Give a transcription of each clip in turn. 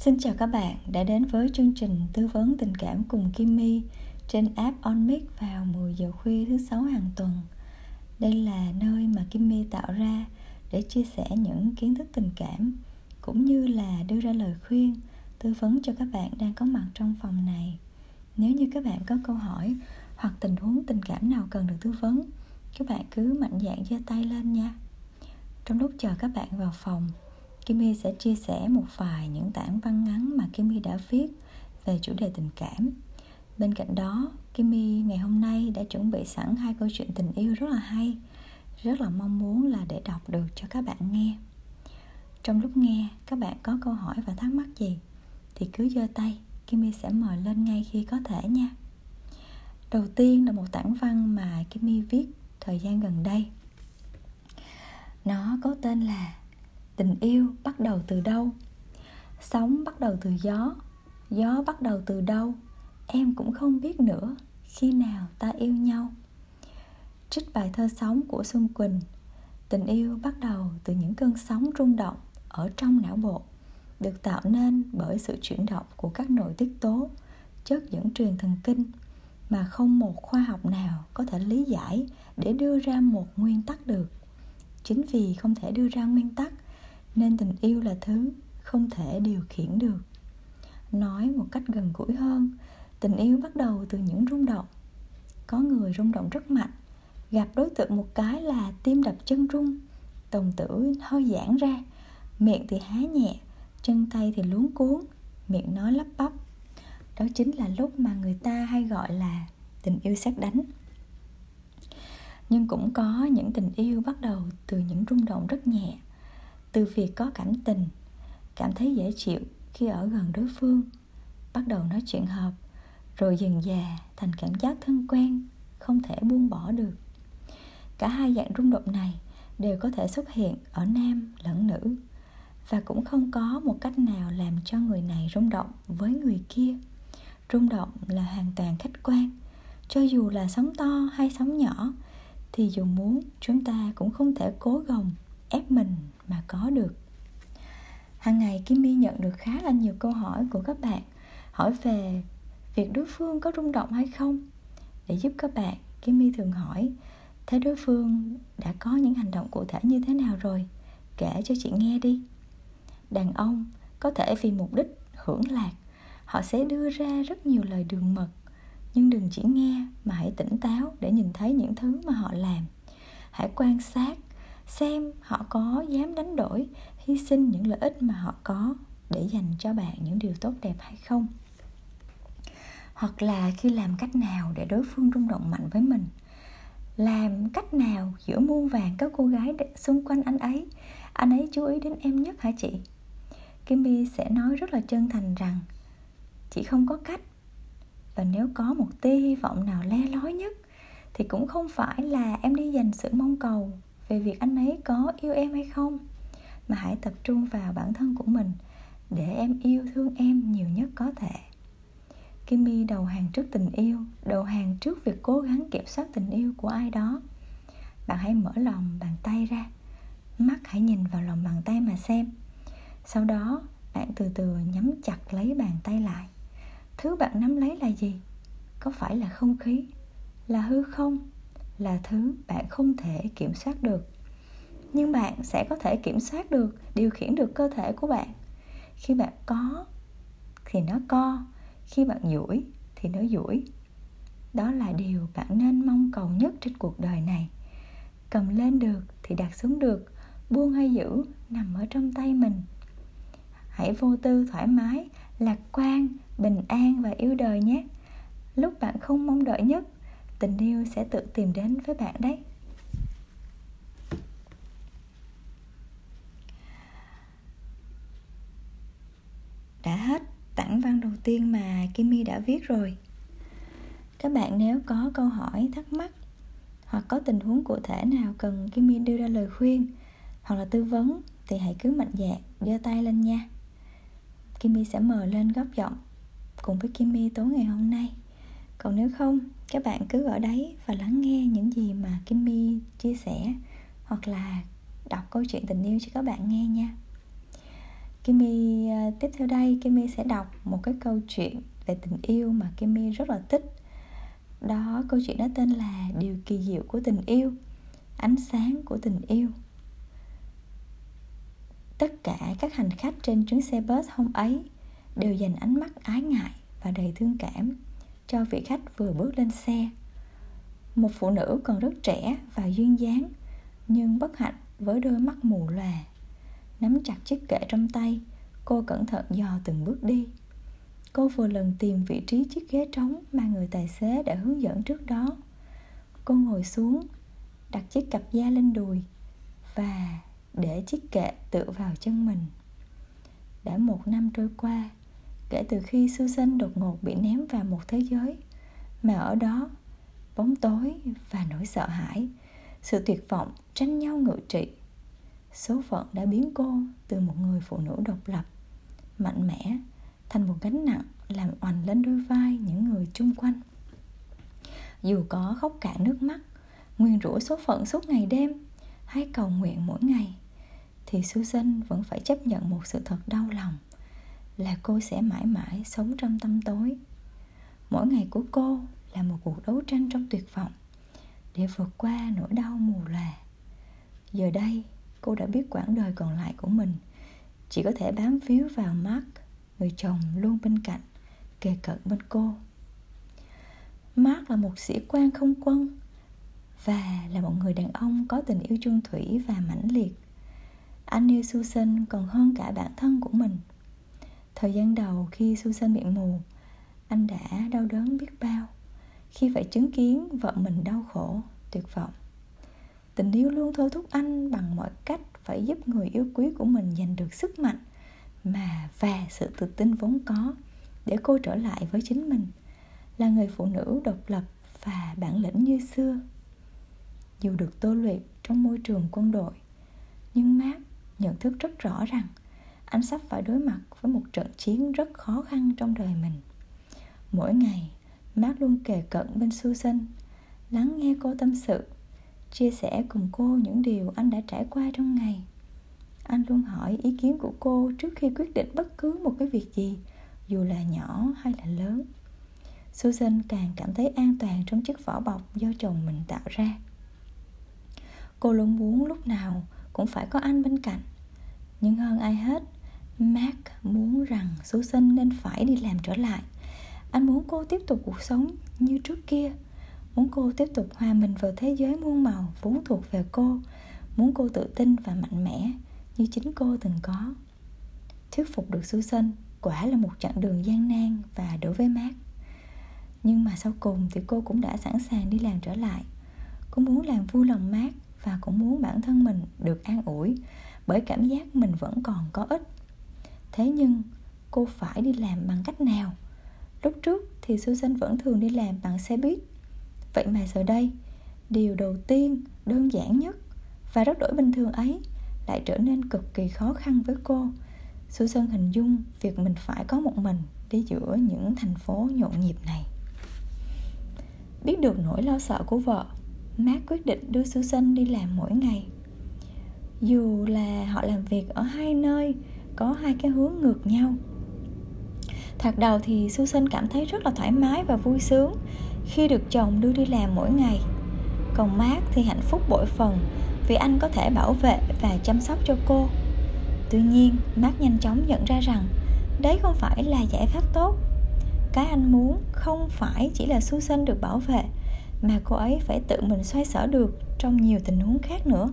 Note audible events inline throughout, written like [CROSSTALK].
Xin chào các bạn đã đến với chương trình tư vấn tình cảm cùng Kimmy trên app OnMic vào 10 giờ khuya thứ sáu hàng tuần. Đây là nơi mà Kimmy tạo ra để chia sẻ những kiến thức tình cảm cũng như là đưa ra lời khuyên, tư vấn cho các bạn đang có mặt trong phòng này. Nếu như các bạn có câu hỏi hoặc tình huống tình cảm nào cần được tư vấn, các bạn cứ mạnh dạn giơ tay lên nha. Trong lúc chờ các bạn vào phòng, Kimmy sẽ chia sẻ một vài những tản văn ngắn mà Kimmy đã viết về chủ đề tình cảm. Bên cạnh đó, Kimmy ngày hôm nay đã chuẩn bị sẵn hai câu chuyện tình yêu rất là hay, rất là mong muốn là để đọc được cho các bạn nghe. Trong lúc nghe, các bạn có câu hỏi và thắc mắc gì thì cứ giơ tay, Kimmy sẽ mời lên ngay khi có thể nha. Đầu tiên là một tản văn mà Kimmy viết thời gian gần đây. Nó có tên là tình yêu bắt đầu từ đâu? Sóng bắt đầu từ gió gió bắt đầu từ đâu? Em cũng không biết nữa, khi nào ta yêu nhau? Trích bài thơ sóng của xuân quỳnh, tình yêu bắt đầu từ những cơn sóng rung động ở trong não bộ, được tạo nên bởi sự chuyển động của các nội tiết tố, chất dẫn truyền thần kinh mà không một khoa học nào có thể lý giải để đưa ra một nguyên tắc được. Chính vì không thể đưa ra nguyên tắc nên tình yêu là thứ không thể điều khiển được. Nói một cách gần gũi hơn, tình yêu bắt đầu từ những rung động. Có người rung động rất mạnh, gặp đối tượng một cái là tim đập chân rung đồng tử hơi giãn ra, miệng thì há nhẹ, chân tay thì luống cuốn, miệng nói lắp bắp. Đó chính là lúc mà người ta hay gọi là tình yêu sát đánh. Nhưng cũng có những tình yêu bắt đầu từ những rung động rất nhẹ từ việc có cảm tình, cảm thấy dễ chịu khi ở gần đối phương, bắt đầu nói chuyện hợp, rồi dần dà thành cảm giác thân quen, không thể buông bỏ được. Cả hai dạng rung động này đều có thể xuất hiện ở nam lẫn nữ, và cũng không có một cách nào làm cho người này rung động với người kia. Rung động là hoàn toàn khách quan, cho dù là sóng to hay sóng nhỏ, thì dù muốn, chúng ta cũng không thể cố gồng ép mình mà có được. Hàng ngày Kim My nhận được khá là nhiều câu hỏi của các bạn, hỏi về việc đối phương có rung động hay không. Để giúp các bạn, Kim My thường hỏi, thế đối phương đã có những hành động cụ thể như thế nào rồi? Kể cho chị nghe đi. Đàn ông có thể vì mục đích hưởng lạc, họ sẽ đưa ra rất nhiều lời đường mật. Nhưng đừng chỉ nghe mà hãy tỉnh táo để nhìn thấy những thứ mà họ làm. Hãy quan sát xem họ có dám đánh đổi, hy sinh những lợi ích mà họ có để dành cho bạn những điều tốt đẹp hay không? Hoặc là khi làm cách nào để đối phương rung động mạnh với mình? Làm cách nào giữa muôn vàng các cô gái xung quanh anh ấy? Anh ấy chú ý đến em nhất hả chị? Kimmy sẽ nói rất là chân thành rằng, chị không có cách. Và nếu có một tia hy vọng nào le lói nhất, thì cũng không phải là em đi dành sự mong cầu về việc anh ấy có yêu em hay không. Mà hãy tập trung vào bản thân của mình, để em yêu thương em nhiều nhất có thể. Kimmy đầu hàng trước tình yêu, đầu hàng trước việc cố gắng kiểm soát tình yêu của ai đó. Bạn hãy mở lòng bàn tay ra, mắt hãy nhìn vào lòng bàn tay mà xem. Sau đó, bạn từ từ nhắm chặt lấy bàn tay lại. Thứ bạn nắm lấy là gì? Có phải là không khí? Là hư không? Là thứ bạn không thể kiểm soát được. Nhưng bạn sẽ có thể kiểm soát được, điều khiển được cơ thể của bạn. Khi bạn có, thì nó co. Khi bạn duỗi, thì nó duỗi. Đó là điều bạn nên mong cầu nhất trên cuộc đời này. Cầm lên được thì đặt xuống được, buông hay giữ nằm ở trong tay mình. Hãy vô tư thoải mái, lạc quan, bình an và yêu đời nhé. Lúc bạn không mong đợi nhất tình yêu sẽ tự tìm đến với bạn đấy. Đã hết tảng văn đầu tiên mà Kimmy đã viết rồi. Các bạn nếu có câu hỏi, thắc mắc hoặc có tình huống cụ thể nào cần Kimmy đưa ra lời khuyên hoặc là tư vấn thì hãy cứ mạnh dạn giơ tay lên nha. Kimmy sẽ mời lên góc giọng cùng với Kimmy tối ngày hôm nay còn nếu không, các bạn cứ ở đấy và lắng nghe những gì mà Kimmy chia sẻ, hoặc là đọc câu chuyện tình yêu cho các bạn nghe nha. Kimmy à, tiếp theo đây, kimmy sẽ đọc một cái câu chuyện về tình yêu mà kimmy rất là thích. Đó, câu chuyện đó tên là điều kỳ diệu của tình yêu, ánh sáng của tình yêu. Tất cả các hành khách trên chuyến xe bus hôm ấy đều dành ánh mắt ái ngại và đầy thương cảm cho vị khách vừa bước lên xe. Một phụ nữ còn rất trẻ và duyên dáng, nhưng bất hạnh với đôi mắt mù lòa. Nắm chặt chiếc kệ trong tay, cô cẩn thận dò từng bước đi. Cô vừa lần tìm vị trí chiếc ghế trống mà người tài xế đã hướng dẫn trước đó. Cô ngồi xuống, đặt chiếc cặp da lên đùi và để chiếc kệ tựa vào chân mình. Đã một năm trôi qua kể từ khi Susan đột ngột bị ném vào một thế giới, mà ở đó, bóng tối và nỗi sợ hãi, sự tuyệt vọng tranh nhau ngự trị. Số phận đã biến cô từ một người phụ nữ độc lập, mạnh mẽ, thành một gánh nặng làm oằn lên đôi vai những người chung quanh. Dù có khóc cả nước mắt, nguyên rủa số phận suốt ngày đêm, hay cầu nguyện mỗi ngày, thì Susan vẫn phải chấp nhận một sự thật đau lòng là cô sẽ mãi mãi sống trong tâm tối. Mỗi ngày của cô là một cuộc đấu tranh trong tuyệt vọng để vượt qua nỗi đau mù lòa. Giờ đây, cô đã biết quãng đời còn lại của mình. Chỉ có thể bám víu vào Mark, người chồng luôn bên cạnh, kề cận bên cô. Mark là một sĩ quan không quân và là một người đàn ông có tình yêu chung thủy và mãnh liệt. Anh yêu Susan còn hơn cả bản thân của mình thời gian đầu khi Susan bị mù, anh đã đau đớn biết bao. Khi phải chứng kiến, vợ mình đau khổ, tuyệt vọng. Tình yêu luôn thôi thúc anh bằng mọi cách phải giúp người yêu quý của mình giành được sức mạnh mà và sự tự tin vốn có để cô trở lại với chính mình, là người phụ nữ độc lập và bản lĩnh như xưa. Dù được tô luyện trong môi trường quân đội, nhưng Mark nhận thức rất rõ rằng anh sắp phải đối mặt với một trận chiến rất khó khăn trong đời mình. Mỗi ngày, Mark luôn kề cận bên Susan, lắng nghe cô tâm sự, chia sẻ cùng cô những điều anh đã trải qua trong ngày. Anh luôn hỏi ý kiến của cô trước khi quyết định bất cứ một cái việc gì, dù là nhỏ hay là lớn. Susan càng cảm thấy an toàn trong chiếc vỏ bọc do chồng mình tạo ra. Cô luôn muốn lúc nào cũng phải có anh bên cạnh, nhưng hơn ai hết mark muốn rằng susan nên phải đi làm trở lại. Anh muốn cô tiếp tục cuộc sống như trước kia. Muốn cô tiếp tục hòa mình vào thế giới muôn màu vốn thuộc về cô. Muốn cô tự tin và mạnh mẽ như chính cô từng có. Thuyết phục được Susan quả là một chặng đường gian nan và đối với Mark nhưng mà sau cùng thì cô cũng đã sẵn sàng đi làm trở lại. Cô muốn làm vui lòng Mark và cũng muốn bản thân mình được an ủi bởi cảm giác mình vẫn còn có ích thế nhưng, cô phải đi làm bằng cách nào? Lúc trước thì Susan vẫn thường đi làm bằng xe buýt. Vậy mà giờ đây, điều đầu tiên, đơn giản nhất và rất đổi bình thường ấy lại trở nên cực kỳ khó khăn với cô. Susan hình dung việc mình phải có một mình đi giữa những thành phố nhộn nhịp này. Biết được nỗi lo sợ của vợ Mark quyết định đưa Susan đi làm mỗi ngày. Dù là họ làm việc ở hai nơi có hai cái hướng ngược nhau. Thật đầu thì Susan cảm thấy rất là thoải mái và vui sướng Khi được chồng đưa đi làm mỗi ngày. Còn Mark thì hạnh phúc bội phần vì anh có thể bảo vệ và chăm sóc cho cô. Tuy nhiên, mark nhanh chóng nhận ra rằng đấy không phải là giải pháp tốt. Cái anh muốn không phải chỉ là susan được bảo vệ, mà cô ấy phải tự mình xoay sở được trong nhiều tình huống khác nữa.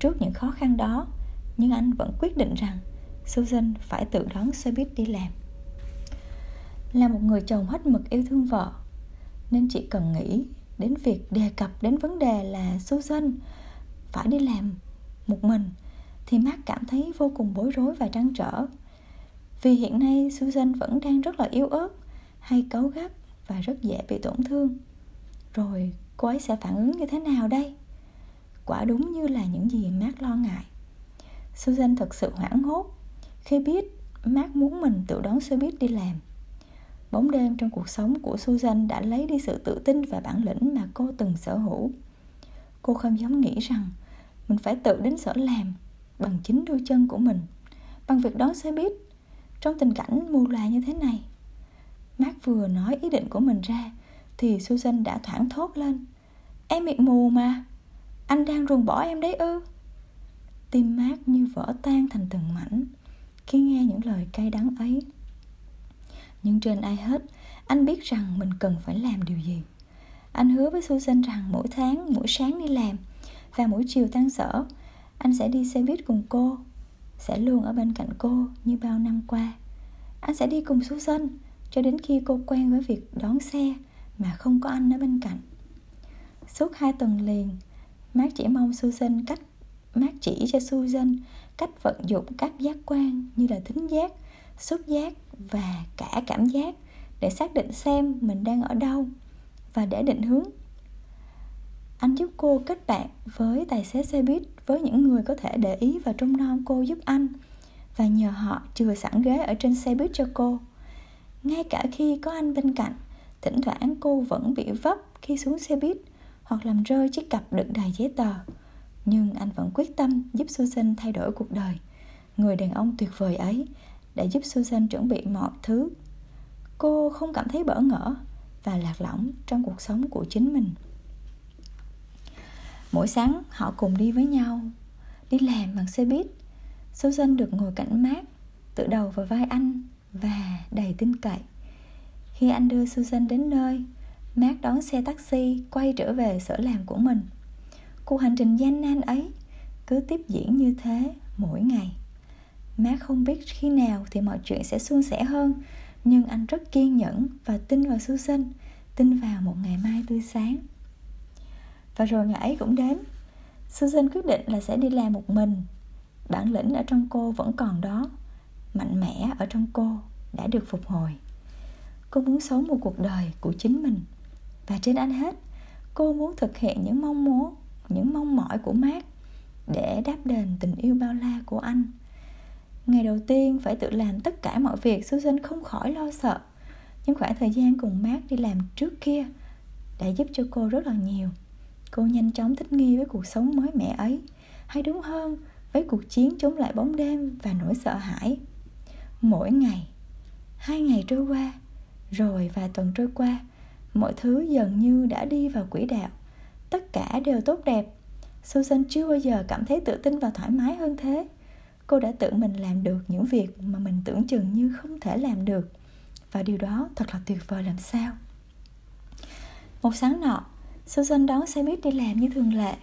Trước những khó khăn đó nhưng anh vẫn quyết định rằng susan phải tự đón xe buýt đi làm. Là một người chồng hết mực yêu thương vợ, nên chỉ cần nghĩ đến việc đề cập đến vấn đề là Susan phải đi làm một mình thì Mark cảm thấy vô cùng bối rối và trăn trở. Vì hiện nay Susan vẫn đang rất là yếu ớt, hay cấu gắt và rất dễ bị tổn thương. Rồi cô ấy sẽ phản ứng như thế nào đây? Quả đúng như là những gì Mark lo ngại. Susan thật sự hoảng hốt khi biết Mark muốn mình tự đón xe buýt đi làm. Bóng đêm trong cuộc sống của Susan đã lấy đi sự tự tin và bản lĩnh mà cô từng sở hữu. Cô không dám nghĩ rằng mình phải tự đến sở làm bằng chính đôi chân của mình, bằng việc đón xe buýt. Trong tình cảnh mù loà như thế này, Mark vừa nói ý định của mình ra Thì Susan đã thoảng thốt lên. Em bị mù mà, Anh đang ruồng bỏ em đấy ư? Tim mát như vỡ tan thành từng mảnh Khi nghe những lời cay đắng ấy. Nhưng trên ai hết Anh biết rằng mình cần phải làm điều gì. Anh hứa với Susan rằng mỗi tháng, mỗi sáng đi làm Và mỗi chiều tan sở Anh sẽ đi xe buýt cùng cô Sẽ luôn ở bên cạnh cô như bao năm qua. Anh sẽ đi cùng Susan cho đến khi cô quen với việc đón xe mà không có anh ở bên cạnh. Suốt hai tuần liền Mark chỉ mong Susan cách mát chỉ cho Susan cách vận dụng các giác quan như là thính giác, xúc giác và cả cảm giác để xác định xem mình đang ở đâu và để định hướng. Anh giúp cô kết bạn với tài xế xe buýt với những người có thể để ý và trông nom cô giúp anh và nhờ họ chừa sẵn ghế ở trên xe buýt cho cô. Ngay cả khi có anh bên cạnh Thỉnh thoảng cô vẫn bị vấp khi xuống xe buýt Hoặc làm rơi chiếc cặp đựng đầy giấy tờ nhưng anh vẫn quyết tâm giúp Susan thay đổi cuộc đời. Người đàn ông tuyệt vời ấy đã giúp Susan chuẩn bị mọi thứ. Cô không cảm thấy bỡ ngỡ và lạc lõng trong cuộc sống của chính mình. Mỗi sáng, họ cùng đi với nhau, Đi làm bằng xe buýt. Susan được ngồi cạnh mát Tự đầu vào vai anh và đầy tin cậy. Khi anh đưa Susan đến nơi, Mark đón xe taxi quay trở về sở làm của mình cuộc hành trình gian nan ấy cứ tiếp diễn như thế mỗi ngày. Má không biết khi nào thì mọi chuyện sẽ suôn sẻ hơn, nhưng anh rất kiên nhẫn và tin vào Susan tin vào một ngày mai tươi sáng. Và rồi ngày ấy cũng đến Susan quyết định là sẽ đi làm một mình. Bản lĩnh ở trong cô vẫn còn đó, mạnh mẽ ở trong cô đã được phục hồi. Cô muốn sống một cuộc đời của chính mình. Và trên anh hết, cô muốn thực hiện những mong muốn những mong mỏi của Mark để đáp đền tình yêu bao la của anh. Ngày đầu tiên, phải tự làm tất cả mọi việc Susan không khỏi lo sợ. Nhưng khoảng thời gian cùng Mark đi làm trước kia đã giúp cho cô rất là nhiều. Cô nhanh chóng thích nghi với cuộc sống mới mẻ ấy. Hay đúng hơn, với cuộc chiến chống lại bóng đêm và nỗi sợ hãi. Mỗi ngày, hai ngày trôi qua, rồi vài tuần trôi qua, mọi thứ dần như đã đi vào quỹ đạo tất cả đều tốt đẹp. Susan chưa bao giờ cảm thấy tự tin và thoải mái hơn thế. Cô đã tự mình làm được những việc mà mình tưởng chừng như không thể làm được. Và điều đó thật là tuyệt vời làm sao. Một sáng nọ, susan đón xe buýt đi làm như thường lệ.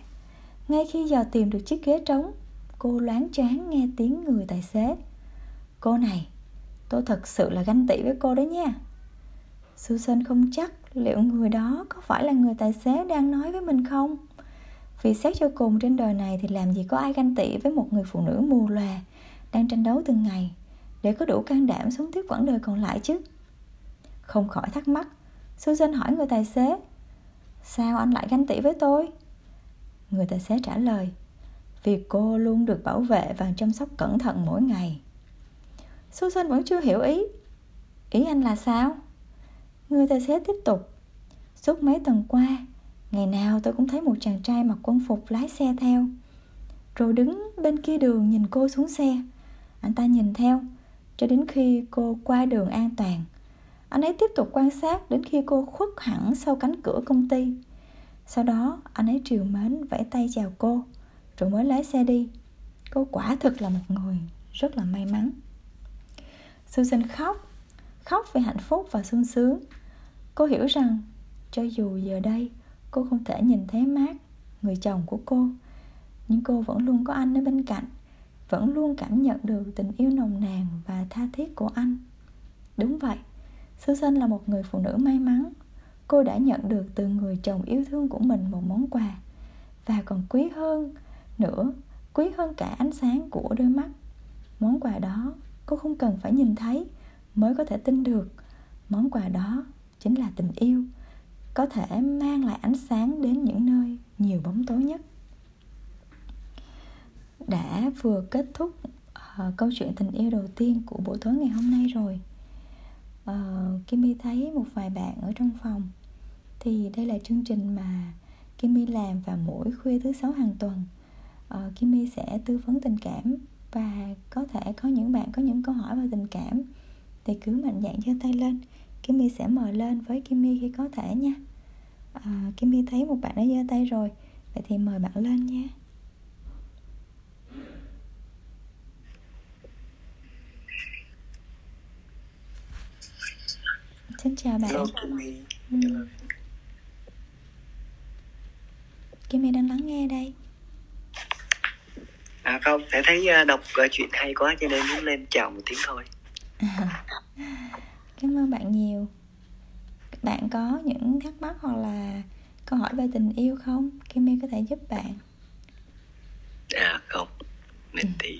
Ngay khi giờ tìm được chiếc ghế trống, cô loáng choáng nghe tiếng người tài xế. Cô này, tôi thật sự là ganh tị với cô đấy nha. Susan không chắc liệu người đó có phải là người tài xế đang nói với mình không vì xét cho cùng trên đời này thì làm gì có ai ganh tị với một người phụ nữ mù lòa đang tranh đấu từng ngày để có đủ can đảm sống tiếp quãng đời còn lại chứ không khỏi thắc mắc Susan hỏi người tài xế, Sao anh lại ganh tị với tôi? Người tài xế trả lời, Vì cô luôn được bảo vệ và chăm sóc cẩn thận mỗi ngày Susan vẫn chưa hiểu ý Ý anh là sao? Người tài xế tiếp tục. Suốt mấy tuần qua, Ngày nào tôi cũng thấy một chàng trai mặc quân phục lái xe theo. Rồi đứng bên kia đường nhìn cô xuống xe. Anh ta nhìn theo, Cho đến khi cô qua đường an toàn. Anh ấy tiếp tục quan sát đến khi cô khuất hẳn sau cánh cửa công ty. Sau đó, anh ấy triều mến vẫy tay chào cô, Rồi mới lái xe đi. Cô quả thực là một người rất là may mắn. Susan khóc Khóc vì hạnh phúc và sung sướng. Cô hiểu rằng, cho dù giờ đây cô không thể nhìn thấy mát người chồng của cô, nhưng cô vẫn luôn có anh ở bên cạnh, vẫn luôn cảm nhận được tình yêu nồng nàn và tha thiết của anh. Đúng vậy, Susan là một người phụ nữ may mắn. Cô đã nhận được từ người chồng yêu thương của mình một món quà. Và còn quý hơn nữa, quý hơn cả ánh sáng của đôi mắt. Món quà đó cô không cần phải nhìn thấy mới có thể tin được. Món quà đó chính là tình yêu có thể mang lại ánh sáng đến những nơi nhiều bóng tối nhất. Đã vừa kết thúc uh, câu chuyện tình yêu đầu tiên của buổi tối ngày hôm nay rồi. Ờ, uh, Kimmy thấy một vài bạn ở trong phòng. Thì đây là chương trình mà Kimmy làm vào mỗi khuya thứ sáu hàng tuần. Ờ, uh, Kimmy sẽ tư vấn tình cảm và có thể có những bạn có những câu hỏi về tình cảm thì cứ mạnh dạn giơ tay lên. Kimmy sẽ mời lên với Kimmy khi có thể nha à, Kimmy thấy một bạn đã giơ tay rồi vậy thì mời bạn lên nha xin chào bạn Hello, Kimmy. ừ. Kimmy đang lắng nghe đây À không, tại thấy ờ, đọc ờ, chuyện hay quá cho nên muốn lên chào một tiếng thôi. [LAUGHS] Cảm ơn bạn nhiều Bạn có những thắc mắc hoặc là câu hỏi về tình yêu không? Kimmy có thể giúp bạn À không, mình Ừ. thì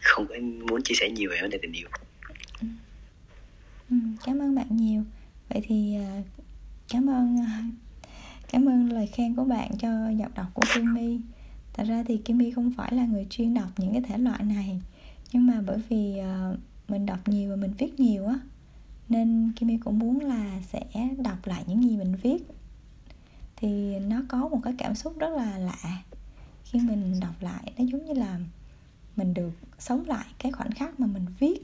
không có muốn chia sẻ nhiều về vấn đề tình yêu. ừ, Cảm ơn bạn nhiều Vậy thì à, cảm ơn à, cảm ơn lời khen của bạn cho giọng đọc của Kimmy Thật ra thì Kimmy không phải là người chuyên đọc những cái thể loại này Nhưng mà bởi vì à, mình đọc nhiều và mình viết nhiều á Nên Kimmy cũng muốn là sẽ đọc lại những gì mình viết. Thì nó có một cái cảm xúc rất là lạ. Khi mình đọc lại nó giống như là mình được sống lại cái khoảnh khắc mà mình viết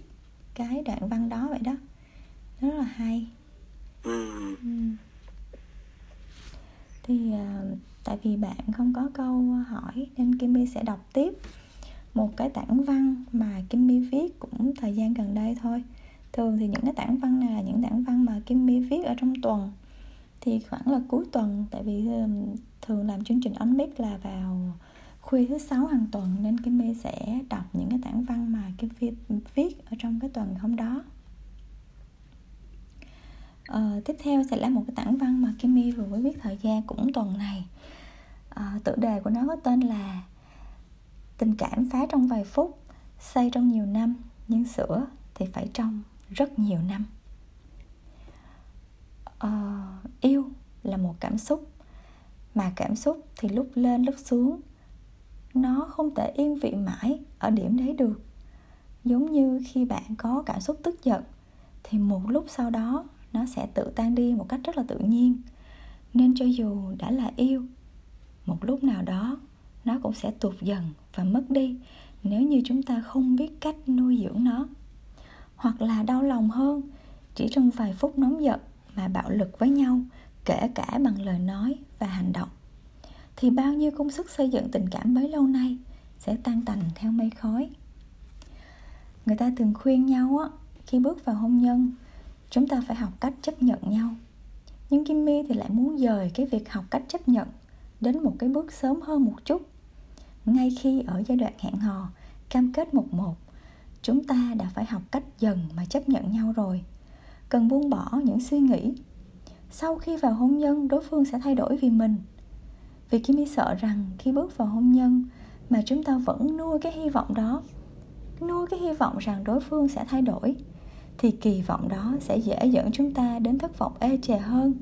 cái đoạn văn đó vậy đó. Rất là hay. Ừm, Ừ. thì à, tại vì bạn không có câu hỏi nên Kimmy sẽ đọc tiếp một cái tản văn mà Kimmy viết cũng thời gian gần đây thôi thường thì những cái tản văn này là những tản văn mà Kim My viết ở trong tuần. Thì khoảng là cuối tuần tại vì thường làm chương trình on mic là vào khuya thứ sáu hàng tuần nên Kim My sẽ đọc những cái tản văn mà Kim viết, viết ở trong cái tuần hôm đó. À, tiếp theo sẽ là một cái tản văn mà Kim My vừa mới viết thời gian cũng tuần này. À, Tựa đề của nó có tên là Tình cảm phá trong vài phút Xây trong nhiều năm Nhưng sửa thì phải trong rất nhiều năm. À, Yêu là một cảm xúc Mà cảm xúc thì lúc lên lúc xuống Nó không thể yên vị mãi ở điểm đấy được. Giống như khi bạn có cảm xúc tức giận Thì một lúc sau đó nó sẽ tự tan đi một cách rất là tự nhiên. Nên cho dù đã là yêu một lúc nào đó nó cũng sẽ tụt dần và mất đi nếu như chúng ta không biết cách nuôi dưỡng nó hoặc là đau lòng hơn. Chỉ trong vài phút nóng giận mà bạo lực với nhau, kể cả bằng lời nói và hành động, thì bao nhiêu công sức xây dựng tình cảm bấy lâu nay sẽ tan tành theo mây khói. Người ta thường khuyên nhau á, khi bước vào hôn nhân, chúng ta phải học cách chấp nhận nhau. Nhưng Kim My thì lại muốn dời cái việc học cách chấp nhận đến một cái bước sớm hơn một chút. Ngay khi ở giai đoạn hẹn hò, cam kết một một chúng ta đã phải học cách dần mà chấp nhận nhau rồi. Cần buông bỏ những suy nghĩ. Sau khi vào hôn nhân, đối phương sẽ thay đổi vì mình. Vì Kimmy sợ rằng khi bước vào hôn nhân mà chúng ta vẫn nuôi cái hy vọng đó, nuôi cái hy vọng rằng đối phương sẽ thay đổi, thì kỳ vọng đó sẽ dễ dẫn chúng ta đến thất vọng ê chề hơn.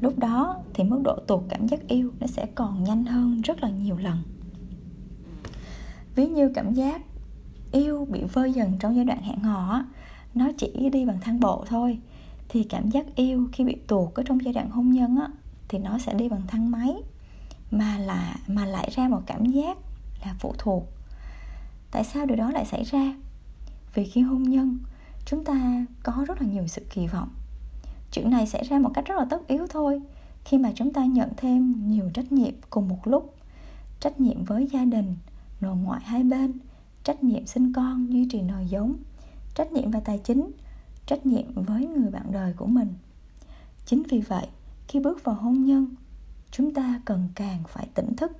Lúc đó thì mức độ tụt cảm giác yêu nó sẽ còn nhanh hơn rất là nhiều lần. Ví như cảm giác yêu bị vơi dần trong giai đoạn hẹn hò nó chỉ đi bằng thang bộ thôi. Thì cảm giác yêu khi bị tuột ở trong giai đoạn hôn nhân á, thì nó sẽ đi bằng thang máy mà là mà lại ra một cảm giác là phụ thuộc. Tại sao điều đó lại xảy ra? Vì khi hôn nhân chúng ta có rất là nhiều sự kỳ vọng. Chuyện này xảy ra một cách rất là tất yếu thôi khi mà chúng ta nhận thêm nhiều trách nhiệm cùng một lúc. Trách nhiệm với gia đình nội ngoại hai bên trách nhiệm sinh con duy trì nòi giống, trách nhiệm về tài chính, trách nhiệm với người bạn đời của mình. Chính vì vậy, khi bước vào hôn nhân, chúng ta cần càng phải tỉnh thức.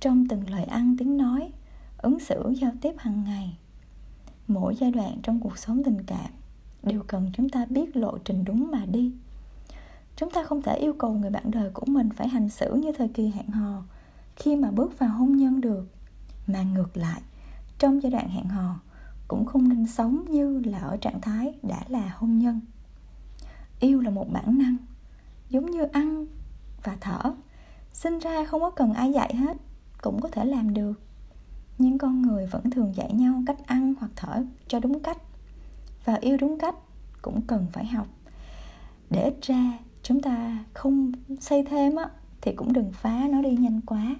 Trong từng lời ăn tiếng nói, ứng xử giao tiếp hàng ngày, mỗi giai đoạn trong cuộc sống tình cảm đều cần chúng ta biết lộ trình đúng mà đi. Chúng ta không thể yêu cầu người bạn đời của mình phải hành xử như thời kỳ hẹn hò khi mà bước vào hôn nhân được, mà ngược lại trong giai đoạn hẹn hò, cũng không nên sống như là ở trạng thái đã là hôn nhân. Yêu là một bản năng, giống như ăn và thở, sinh ra không có cần ai dạy hết, cũng có thể làm được. Nhưng con người vẫn thường dạy nhau cách ăn hoặc thở cho đúng cách, và yêu đúng cách cũng cần phải học. Để ít ra chúng ta không xây thêm á, thì cũng đừng phá nó đi nhanh quá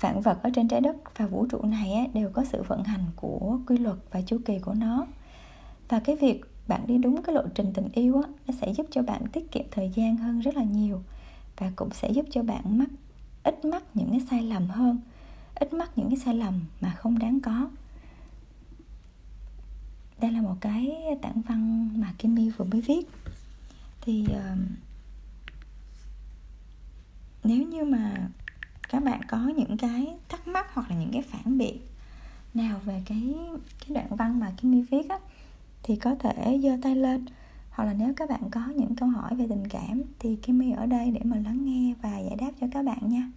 vạn vật ở trên trái đất và vũ trụ này đều có sự vận hành của quy luật và chu kỳ của nó. Và cái việc bạn đi đúng cái lộ trình tình yêu á, nó sẽ giúp cho bạn tiết kiệm thời gian hơn rất là nhiều và cũng sẽ giúp cho bạn mắc ít mắc những cái sai lầm hơn ít mắc những cái sai lầm mà không đáng có. Đây là một cái tản văn mà Kimmy vừa mới viết. Thì uh, nếu như mà các bạn có những cái thắc mắc hoặc là những cái phản biện nào về cái cái đoạn văn mà Kimmy viết á thì có thể giơ tay lên. Hoặc là nếu các bạn có những câu hỏi về tình cảm thì Kimmy ở đây để mà lắng nghe và giải đáp cho các bạn nha.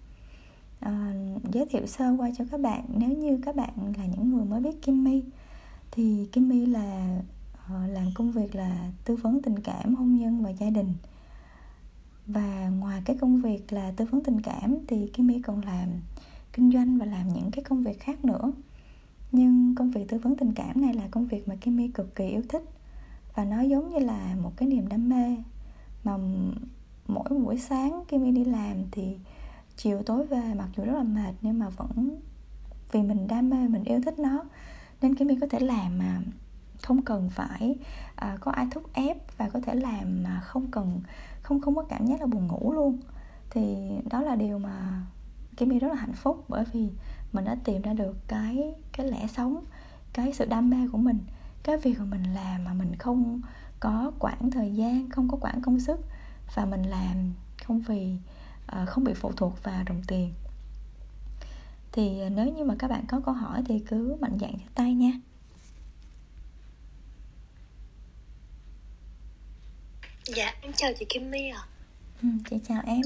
À, giới thiệu sơ qua cho các bạn nếu như các bạn là những người mới biết Kimmy thì Kimmy là ờ, làm công việc là tư vấn tình cảm hôn nhân và gia đình và ngoài cái công việc là tư vấn tình cảm thì Kimmy còn làm kinh doanh và làm những cái công việc khác nữa. Nhưng công việc tư vấn tình cảm này là công việc mà Kimmy cực kỳ yêu thích. Và nó giống như là một cái niềm đam mê mà mỗi buổi sáng Kimmy đi làm thì chiều tối về mặc dù rất là mệt nhưng mà vẫn vì mình đam mê mình yêu thích nó nên Kimmy có thể làm mà không cần phải à, có ai thúc ép và có thể làm mà không cần không không có cảm giác là buồn ngủ luôn. Thì đó là điều mà Kimmy rất là hạnh phúc bởi vì mình đã tìm ra được cái cái lẽ sống cái sự đam mê của mình cái việc mà mình làm mà mình không có quản thời gian không có quản công sức và mình làm không vì uh, không bị phụ thuộc vào đồng tiền. Thì ờ, nếu như mà các bạn có câu hỏi thì cứ mạnh dạn cho tay nha. Dạ, em chào chị Kim My ạ à. ừ, Chị chào em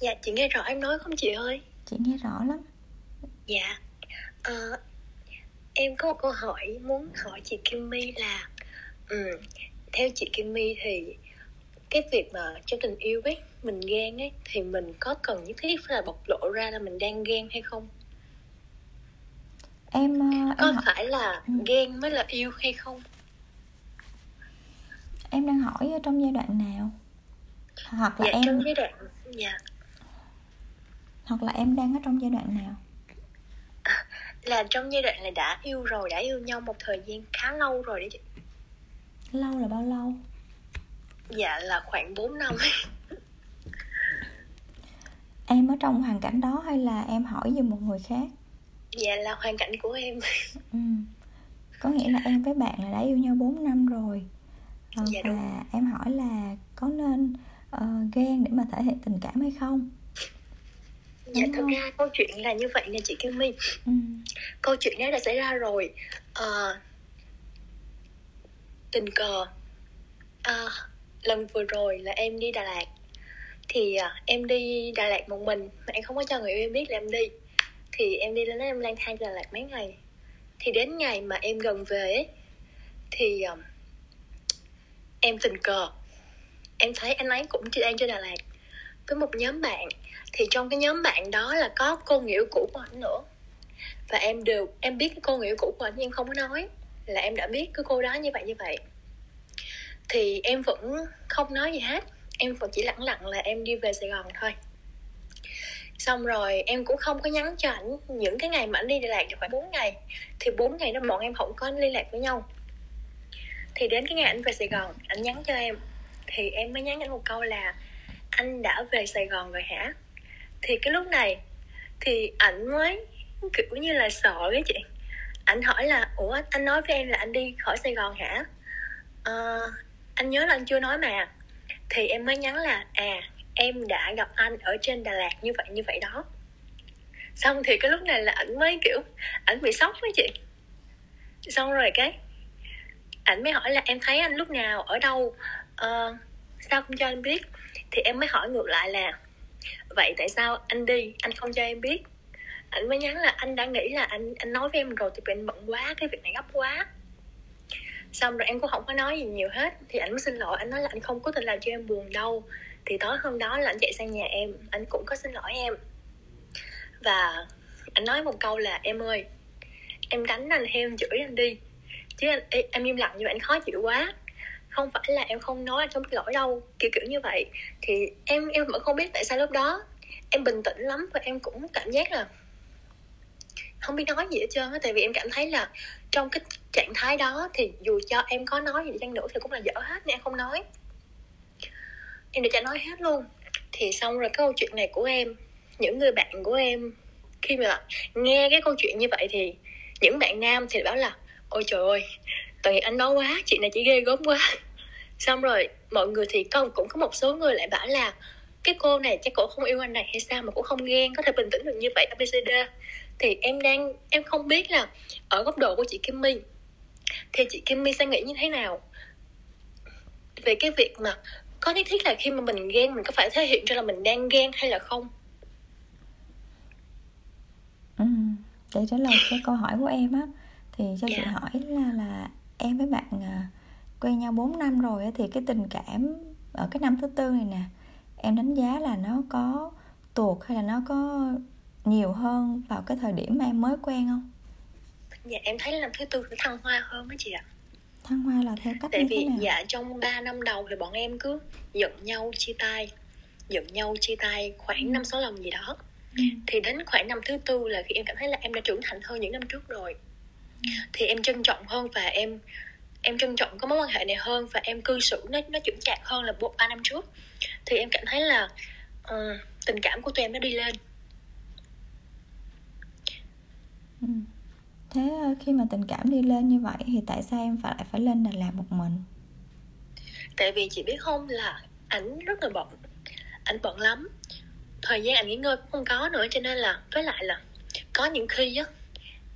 Dạ, chị nghe rõ em nói không chị ơi? Chị nghe rõ lắm Dạ à, Em có một câu hỏi muốn hỏi chị Kim My là um, Theo chị Kim My thì cái việc mà trong tình yêu ấy mình ghen ấy thì mình có cần nhất thiết phải là bộc lộ ra là mình đang ghen hay không em uh, có em phải là ừ. ghen mới là yêu hay không em đang hỏi ở trong giai đoạn nào? Hoặc là dạ, em trong giai đoạn dạ. Hoặc là em đang ở trong giai đoạn nào? Là trong giai đoạn là đã yêu rồi đã yêu nhau một thời gian khá lâu rồi đấy chị. Lâu là bao lâu? Dạ là khoảng 4 năm. [LAUGHS] Em ở trong hoàn cảnh đó hay là em hỏi về một người khác? Dạ là hoàn cảnh của em. Ừ. có nghĩa là em với bạn là đã yêu nhau 4 năm rồi dạ, và đúng. em hỏi là có nên uh, ghen để mà thể hiện tình cảm hay không? Dạ đúng thực không? ra câu chuyện là như vậy nè chị Kim My. Ừ. câu chuyện đó đã xảy ra rồi. Uh, tình cờ. Uh, lần vừa rồi là em đi Đà Lạt. Thì uh, em đi Đà Lạt một mình mà em không có cho người yêu em biết là em đi. Thì em đi lên đó em lang thang Đà Lạt mấy ngày. Thì đến ngày mà em gần về ấy, thì uh, em tình cờ. Em thấy anh ấy cũng đang trên Đà Lạt. Với một nhóm bạn, thì trong cái nhóm bạn đó là có cô nghĩa cũ của anh nữa. Và em đều, em biết cái cô nghĩa cũ của anh nhưng em không có nói là em đã biết cái cô đó như vậy như vậy. Thì em vẫn không nói gì hết. Em vẫn chỉ lặng lặng là em đi về sài gòn thôi. Xong rồi em cũng không có nhắn cho ảnh những cái ngày mà anh đi Đà Lạt được khoảng 4 ngày. Thì 4 ngày đó bọn em không có liên lạc với nhau thì đến cái ngày anh về Sài Gòn anh nhắn cho em. Thì em mới nhắn anh một câu là anh đã về Sài Gòn rồi hả? Thì cái lúc này thì ảnh mới kiểu như là sợ cái chị. Ảnh hỏi là ủa anh nói với em là anh đi khỏi Sài Gòn hả? À, anh nhớ là anh chưa nói mà. Thì em mới nhắn là à em đã gặp anh ở trên Đà Lạt như vậy như vậy đó. Xong thì cái lúc này là ảnh mới kiểu ảnh bị sốc với chị. Xong rồi cái ảnh mới hỏi là em thấy anh lúc nào ở đâu? Uh, sao không cho anh biết? Thì em mới hỏi ngược lại là vậy tại sao anh đi? Anh không cho em biết. Anh mới nhắn là anh đã nghĩ là anh anh nói với em rồi thì anh bận quá cái việc này gấp quá. Xong rồi em cũng không có nói gì nhiều hết. Thì anh mới xin lỗi anh nói là anh không có tình làm cho em buồn đâu. Thì tối hôm đó là anh chạy sang nhà em anh cũng có xin lỗi em. Và anh nói một câu là em ơi em đánh anh hay em chửi anh đi chứ anh, em im lặng như vậy anh khó chịu quá. Không phải là em không nói anh không biết lỗi đâu kiểu kiểu như vậy. Thì em em vẫn không biết tại sao lúc đó em bình tĩnh lắm và em cũng cảm giác là không biết nói gì hết trơn á. Tại vì em cảm thấy là trong cái trạng thái đó thì dù cho em có nói gì đi chăng nữa thì cũng là dở hết nên em không nói. Em để cho nói hết luôn. Thì xong rồi cái câu chuyện này của em những người bạn của em khi mà nghe cái câu chuyện như vậy thì những bạn nam thì bảo là ôi trời ơi tội nghiệp anh nói quá chị này chỉ ghê gớm quá. Xong rồi mọi người thì có cũng có một số người lại bảo là cái cô này chắc cổ không yêu anh này hay sao mà cũng không ghen có thể bình tĩnh được như vậy abcd thì em đang em không biết là ở góc độ của chị Kim My thì chị Kim My sẽ nghĩ như thế nào? Về cái việc mà có nhất thiết là khi mà mình ghen mình có phải thể hiện ra là mình đang ghen hay là không? Ừ, để trả lời cái câu hỏi của em á thì cho yeah. chị dạ. hỏi là là em với bạn à, quen nhau 4 năm rồi á, thì cái tình cảm ở cái năm thứ tư này nè em đánh giá là nó có tuột hay là nó có nhiều hơn vào cái thời điểm mà em mới quen không dạ em thấy năm thứ tư nó thăng hoa hơn đó chị ạ thăng hoa là theo cách tại như vì thế nào? dạ trong 3 năm đầu thì bọn em cứ giận nhau chia tay giận nhau chia tay khoảng ừ. năm sáu lần gì đó ừ. thì đến khoảng năm thứ tư là khi em cảm thấy là em đã trưởng thành hơn những năm trước rồi. Thì em trân trọng hơn và em em trân trọng cái mối quan hệ này hơn và em cư xử nó nó chững chạc hơn là ba năm trước. Thì em cảm thấy là uh, tình cảm của tụi em nó đi lên. Ừ. thế ờ, khi mà tình cảm đi lên như vậy thì tại sao em phải lại phải lên Đà Lạt một mình? Tại vì chị biết không là ảnh rất là bận ảnh bận lắm. Thời gian ảnh nghỉ ngơi cũng không có nữa cho nên là với lại là có những khi á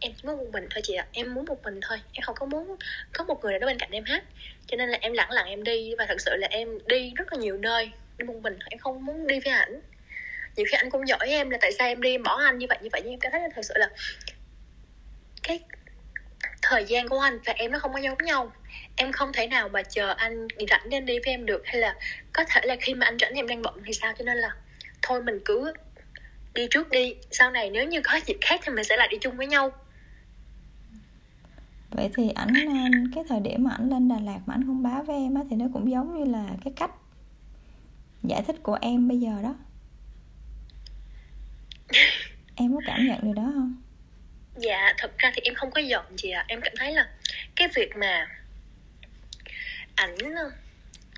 em chỉ muốn một mình thôi chị ạ. À. em muốn một mình thôi. Em không có muốn có một người nào đó bên cạnh em hết. Cho nên là em lẳng lặng em đi. Và thật sự là em đi rất là nhiều nơi. Đi một mình. Thôi em không muốn đi với ảnh. Nhiều khi anh cũng giỏi em là tại sao em đi bỏ anh như vậy như vậy. Nhưng em cảm thấy là thật sự là cái thời gian của anh và em nó không có giống nhau. Em không thể nào mà chờ anh rảnh nên đi với em được. Hay là có thể là khi mà anh rảnh em đang bận thì sao? Cho nên là thôi mình cứ đi trước đi. Sau này nếu như có dịp khác thì mình sẽ lại đi chung với nhau vậy thì ảnh ờ, cái thời điểm mà ảnh lên Đà Lạt mà ảnh không báo với em á thì nó cũng giống như là cái cách giải thích của em bây giờ đó. [LAUGHS] Em có cảm nhận được đó không? Dạ thật ra thì em không có giận gì ạ. À. em cảm thấy là cái việc mà ảnh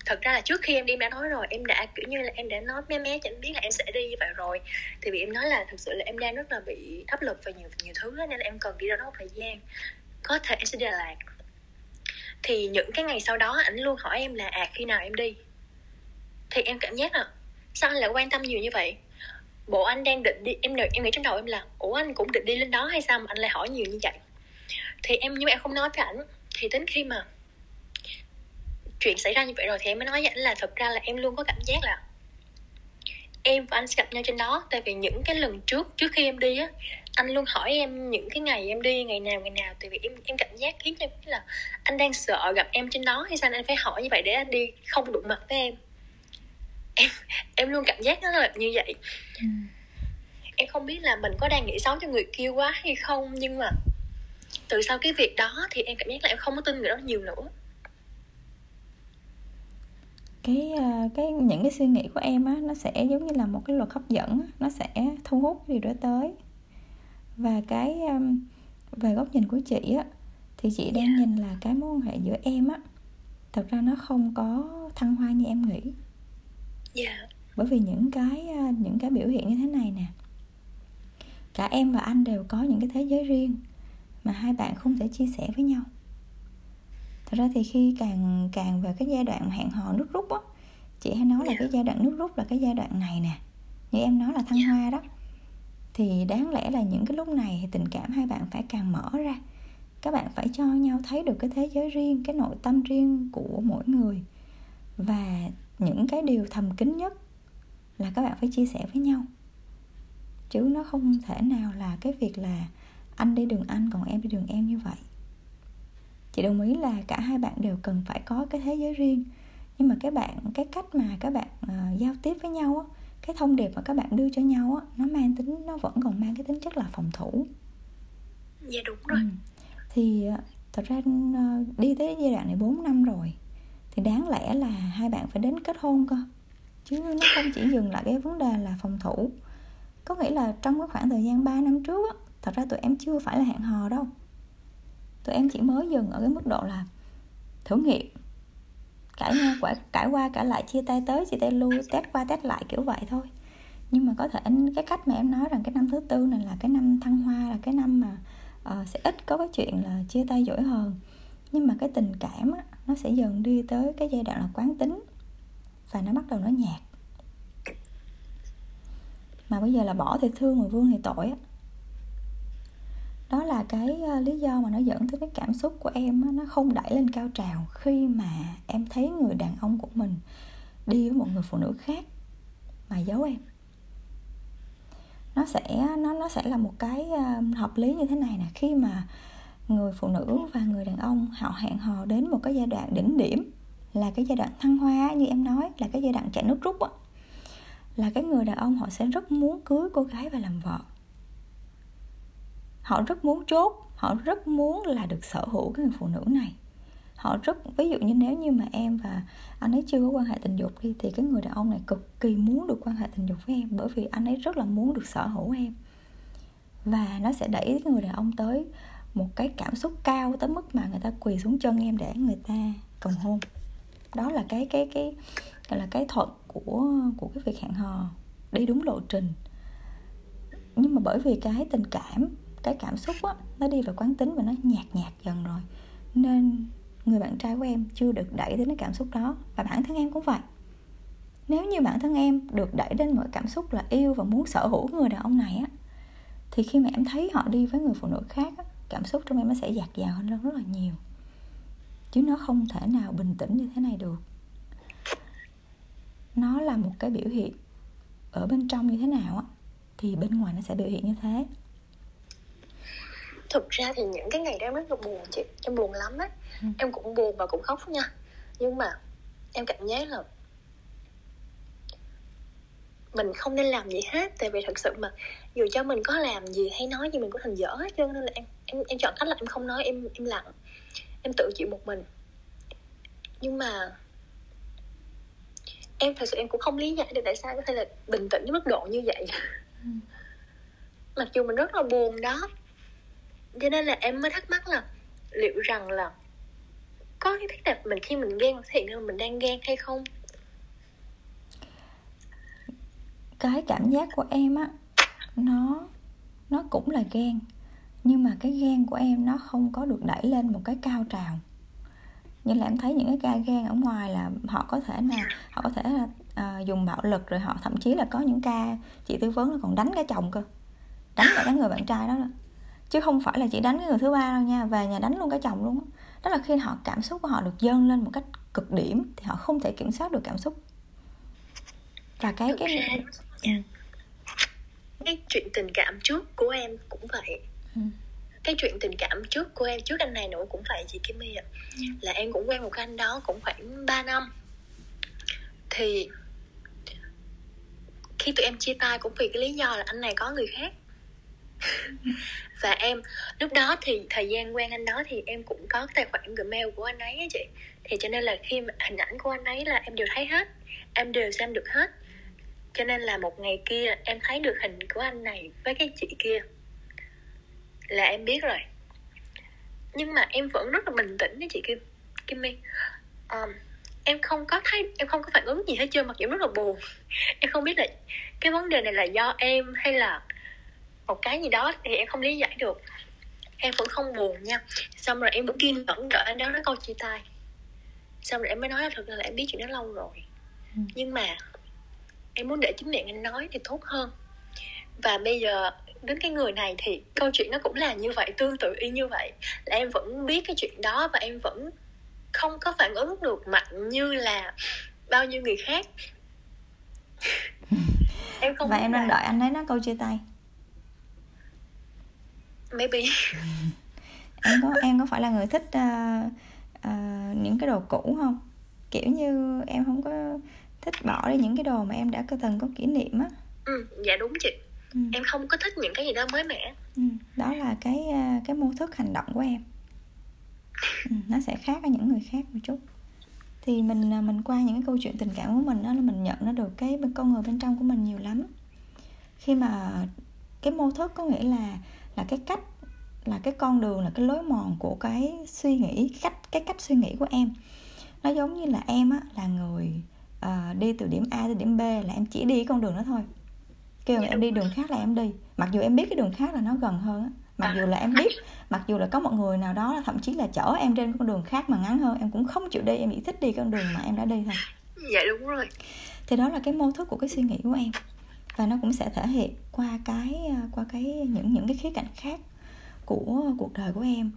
thật ra là trước khi em đi em đã nói rồi em đã kiểu như là em đã nói mé mé cho anh biết là em sẽ đi như vậy rồi. Thì vì em nói là thực sự là em đang rất là bị áp lực và nhiều nhiều thứ nên là em cần đi ra đó một thời gian có thể em sẽ đi Đà Lạt. Thì những cái ngày sau đó, ảnh luôn hỏi em là à khi nào em đi? Thì em cảm giác là, sao anh lại quan tâm nhiều như vậy? Bộ anh đang định đi, em em nghĩ trong đầu em là, ủa, anh cũng định đi lên đó hay sao mà anh lại hỏi nhiều như vậy? Thì em, nhưng mà em không nói với ảnh. Thì đến khi mà chuyện xảy ra như vậy rồi thì em mới nói với ảnh là thật ra là em luôn có cảm giác là em và anh sẽ gặp nhau trên đó. Tại vì những cái lần trước trước khi em đi á anh luôn hỏi em những cái ngày em đi ngày nào ngày nào. Tại vì em em cảm giác khiến cho em là anh đang sợ gặp em trên đó hay sao anh phải hỏi như vậy để anh đi không đụng mặt với em. Em em luôn cảm giác nó là như vậy. Ừ. em không biết là mình có đang nghĩ xấu cho người kia quá hay không nhưng mà từ sau cái việc đó thì em cảm giác là em không có tin người đó nhiều nữa cái ờ, cái những cái suy nghĩ của em á nó sẽ giống như là một cái luật hấp dẫn nó sẽ thu hút điều đó tới và cái về góc nhìn của chị á thì chị đang yeah. nhìn là cái mối quan hệ giữa em á thật ra nó không có thăng hoa như em nghĩ yeah. bởi vì những cái ờ, những cái biểu hiện như thế này nè cả em và anh đều có những cái thế giới riêng mà hai bạn không thể chia sẻ với nhau thật ra thì khi càng càng về cái giai đoạn hẹn hò nước rút á chị hay nói là cái giai đoạn nước rút là cái giai đoạn này nè. Như em nói là thăng hoa đó. Thì đáng lẽ là những cái lúc này thì tình cảm hai bạn phải càng mở ra. Các bạn phải cho nhau thấy được cái thế giới riêng cái nội tâm riêng của mỗi người. Và những cái điều thầm kín nhất là các bạn phải chia sẻ với nhau. Chứ nó không thể nào là cái việc là anh đi đường anh còn em đi đường em như vậy chị đồng ý là cả hai bạn đều cần phải có cái thế giới riêng. Nhưng mà cái bạn cái cách mà các bạn uh, giao tiếp với nhau á cái thông điệp mà các bạn đưa cho nhau á nó mang tính nó vẫn còn mang cái tính chất là phòng thủ. Dạ đúng rồi. Ừ. thì uh, thật ra uh, đi tới giai đoạn này 4 năm rồi thì đáng lẽ là hai bạn phải đến kết hôn cơ. Chứ nó không chỉ dừng lại cái vấn đề là phòng thủ. Có nghĩa là trong cái khoảng thời gian 3 năm trước á thật ra tụi em chưa phải là hẹn hò đâu tụi em chỉ mới dừng ở cái mức độ là thử nghiệm. Cãi nhau quả cãi qua cả lại chia tay tới chia tay lui test qua test lại kiểu vậy thôi. Nhưng mà có thể cái cách mà em nói rằng cái năm thứ tư này là cái năm thăng hoa là cái năm mà uh, sẽ ít có cái chuyện là chia tay dỗi hờn nhưng mà cái tình cảm á, nó sẽ dần đi tới cái giai đoạn là quán tính và nó bắt đầu nó nhạt. Mà bây giờ là bỏ thì thương mà vương thì tội á đó là cái ờ, lý do mà nó dẫn tới cái cảm xúc của em nó không đẩy lên cao trào khi mà em thấy người đàn ông của mình đi với một người phụ nữ khác mà giấu em. Nó sẽ, nó nó sẽ là một cái ờ, hợp lý như thế này nè, khi mà người phụ nữ và người đàn ông họ hẹn hò đến một cái giai đoạn đỉnh điểm, là cái giai đoạn thăng hoa như em nói, là cái giai đoạn chạy nước rút á, là cái người đàn ông họ sẽ rất muốn cưới cô gái và làm vợ họ rất muốn chốt, họ rất muốn là được sở hữu cái người phụ nữ này. Họ rất, ví dụ như nếu như mà em và anh ấy chưa có quan hệ tình dục đi, thì cái người đàn ông này cực kỳ muốn được quan hệ tình dục với em, bởi vì anh ấy rất là muốn được sở hữu em. Và nó sẽ đẩy cái người đàn ông tới một cái cảm xúc cao tới mức mà người ta quỳ xuống chân em để người ta cầu hôn. Đó là cái cái cái, gọi là cái thuận của của cái việc hẹn hò đi đúng lộ trình. Nhưng mà bởi vì cái tình cảm cái cảm xúc á nó đi vào quán tính và nó nhạt nhạt dần rồi. Nên người bạn trai của em chưa được đẩy đến cái cảm xúc đó và bản thân em cũng vậy. Nếu như bản thân em được đẩy đến mọi cảm xúc là yêu và muốn sở hữu người đàn ông này á thì khi mà em thấy họ đi với người phụ nữ khác á, cảm xúc trong em nó sẽ dạt dào hơn rất là nhiều. Chứ nó không thể nào bình tĩnh như thế này được. Nó là một cái biểu hiện ở bên trong như thế nào á thì bên ngoài nó sẽ biểu hiện như thế thực ra thì những cái ngày đó em rất là buồn chị. Em buồn lắm á. Ừ. em cũng buồn và cũng khóc nha. Nhưng mà em cảm giác là mình không nên làm gì hết. Tại vì thật sự mà dù cho mình có làm gì hay nói gì mình cũng thành dở hết trơn. Nên là em em em chọn cách là em không nói em em lặng. Em tự chịu một mình. Nhưng mà em thật sự em cũng không lý giải được tại sao có thể là bình tĩnh đến mức độ như vậy. Ừ. mặc dù mình rất là buồn đó cho nên là em mới thắc mắc là liệu rằng là có cái thích đẹp mình khi mình ghen thì mình đang ghen hay không? Cái cảm giác của em á nó nó cũng là ghen. Nhưng mà cái ghen của em nó không có được đẩy lên một cái cao trào. Như là em thấy những cái ca ghen ở ngoài là họ có thể là họ có thể là uh, dùng bạo lực rồi họ thậm chí là có những ca chị tư vấn là còn đánh cả chồng cơ. Đánh cả cái người bạn trai đó, đó chứ không phải là chỉ đánh cái người thứ ba đâu nha về nhà đánh luôn cả chồng luôn đó là khi họ cảm xúc của họ được dâng lên một cách cực điểm thì họ không thể kiểm soát được cảm xúc. Và cái cái ừ. cái chuyện tình cảm trước của em cũng vậy. Ừ. cái chuyện tình cảm trước của em trước anh này nữa cũng vậy chị Kim My ạ. Ừ. là em cũng quen một anh đó cũng khoảng 3 năm. Thì khi tụi em chia tay cũng vì cái lý do là anh này có người khác và em lúc đó thì thời gian quen anh đó thì em cũng có tài khoản gmail của anh ấy á chị. Thì cho nên là khi mà hình ảnh của anh ấy là em đều thấy hết em đều xem được hết. Cho nên là một ngày kia em thấy được hình của anh này với cái chị kia là em biết rồi. Nhưng mà em vẫn rất là bình tĩnh với chị kim kim my um, ờ, em không có thấy em không có phản ứng gì hết trơn mặc dù rất là buồn. Em không biết là cái vấn đề này là do em hay là một cái gì đó thì em không lý giải được. Em vẫn không buồn nha. Xong rồi em vẫn kiên nhẫn đợi anh đó nói câu chia tay. Xong rồi em mới nói là ra là em biết chuyện đó lâu rồi. Ừ. nhưng mà em muốn để chính miệng anh nói thì tốt hơn. Và bây giờ đến cái người này thì câu chuyện nó cũng là như vậy tương tự y như vậy. Là em vẫn biết cái chuyện đó và em vẫn không có phản ứng được mạnh như là bao nhiêu người khác. [LAUGHS] Em không và em đang đợi anh ấy nói câu chia tay maybe. [LAUGHS] Em có em có phải là người thích uh, uh, những cái đồ cũ không? Kiểu như em không có thích bỏ đi những cái đồ mà em đã có từng có kỷ niệm á. Ừ dạ đúng chị. Ừ. em không có thích những cái gì đó mới mẻ. Ừ, đó là cái uh, cái mô thức hành động của em. Ừ, nó sẽ khác với những người khác một chút. Thì mình mình qua những cái câu chuyện tình cảm của mình đó là mình nhận nó được cái con người bên trong của mình nhiều lắm. Khi mà cái mô thức có nghĩa là là cái cách là cái con đường là cái lối mòn của cái suy nghĩ cái cách cái cách suy nghĩ của em. Nó giống như là em á là người uh, đi từ điểm A tới điểm B là em chỉ đi con đường đó thôi. Kêu dạ, em đi đường khác là em đi. Mặc dù em biết cái đường khác là nó gần hơn á mặc à. dù là em biết mặc dù là có một người nào đó là thậm chí là chở em trên con đường khác mà ngắn hơn em cũng không chịu đi em chỉ thích đi con đường mà em đã đi thôi. Dạ đúng rồi. Thì đó là cái mô thức của cái suy nghĩ của em và nó cũng sẽ thể hiện qua cái à, qua cái những những cái khía cạnh khác của cuộc đời của em.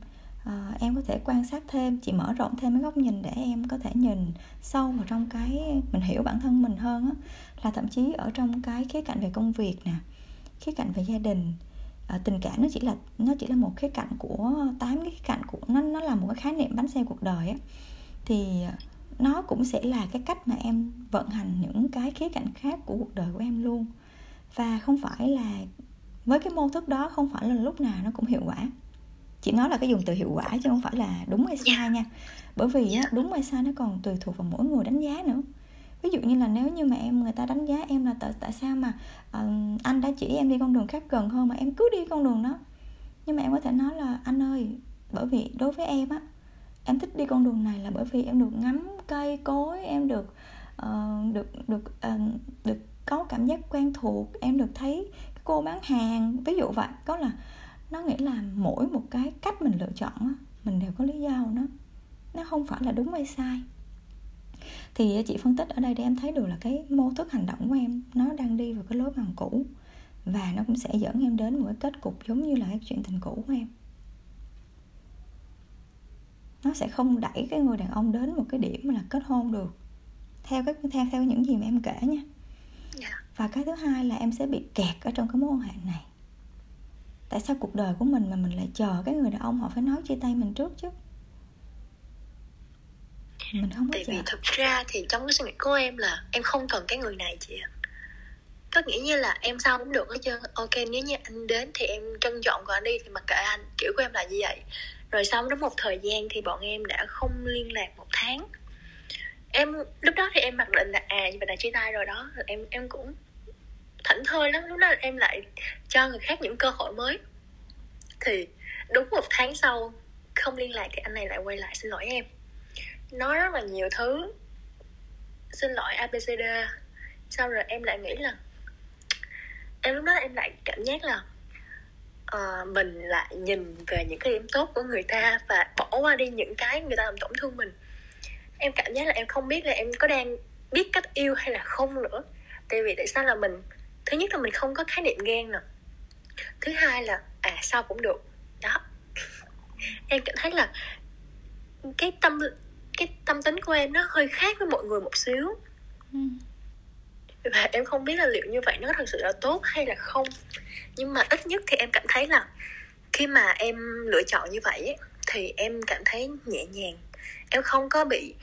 À, em có thể quan sát thêm chị mở rộng thêm cái góc nhìn để em có thể nhìn sâu vào trong cái mình hiểu bản thân mình hơn á. Là thậm chí ở trong cái khía cạnh về công việc nè khía cạnh về gia đình à, tình cảm nó chỉ là nó chỉ là một khía cạnh của tám cái khía cạnh của nó nó là một cái khái niệm bánh xe cuộc đời á. Thì nó cũng sẽ là cái cách mà em vận hành những cái khía cạnh khác của cuộc đời của em luôn và không phải là với cái mô thức đó không phải là lúc nào nó cũng hiệu quả. Chị nói là cái dùng từ hiệu quả chứ không phải là đúng hay sai nha. Bởi vì á, đúng hay sai nó còn tùy thuộc vào mỗi người đánh giá nữa. Ví dụ như là nếu như mà em người ta đánh giá em là tại tại sao mà uh, anh đã chỉ em đi con đường khác gần hơn mà em cứ đi con đường đó. Nhưng mà em có thể nói là anh ơi bởi vì đối với em á em thích đi con đường này là bởi vì em được ngắm cây cối em được uh, được được uh, được có cảm giác quen thuộc em được thấy cô bán hàng. Ví dụ vậy có là nó nghĩa là mỗi một cái cách mình lựa chọn á, mình đều có lý do của nó nó không phải là đúng hay sai. Thì chị phân tích ở đây để em thấy được là cái mô thức hành động của em nó đang đi vào cái lối mòn cũ. Và nó cũng sẽ dẫn em đến một cái kết cục giống như là cái chuyện tình cũ của em. Nó sẽ không đẩy cái người đàn ông đến một cái điểm là kết hôn được. Theo cái theo theo những gì mà em kể nha và cái thứ hai là em sẽ bị kẹt ở trong cái mối quan hệ này. Tại sao cuộc đời của mình mà mình lại chờ cái người đàn ông họ phải nói chia tay mình trước chứ? Mình không có tại vì thực ra thì trong cái suy nghĩ của em là em không cần cái người này chị ạ. Có nghĩa như là em sao cũng được hết trơn. Ok nếu như anh đến thì em trân trọng còn anh đi thì mặc kệ anh kiểu của em là như vậy. Rồi xong đến một thời gian thì bọn em đã không liên lạc một tháng em lúc đó thì em mặc định là à như vậy là chia tay rồi đó. Em em cũng thảnh thơi lắm. Lúc đó em lại cho người khác những cơ hội mới. Thì đúng một tháng sau không liên lạc thì anh này lại quay lại xin lỗi em. Nói rất là nhiều thứ. Xin lỗi abcd sau rồi em lại nghĩ là em lúc đó em lại cảm giác là uh, mình lại nhìn về những cái điểm tốt của người ta và bỏ qua đi những cái người ta làm tổn thương mình em cảm giác là em không biết là em có đang biết cách yêu hay là không nữa. Tại vì tại sao là mình thứ nhất là mình không có khái niệm ghen nè. Thứ hai là à sao cũng được. Đó. [LAUGHS] Em cảm thấy là cái tâm cái tâm tính của em nó hơi khác với mọi người một xíu. Ừ. và em không biết là liệu như vậy nó thật sự là tốt hay là không. Nhưng mà ít nhất thì em cảm thấy là khi mà em lựa chọn như vậy ấy, thì em cảm thấy nhẹ nhàng em không có bị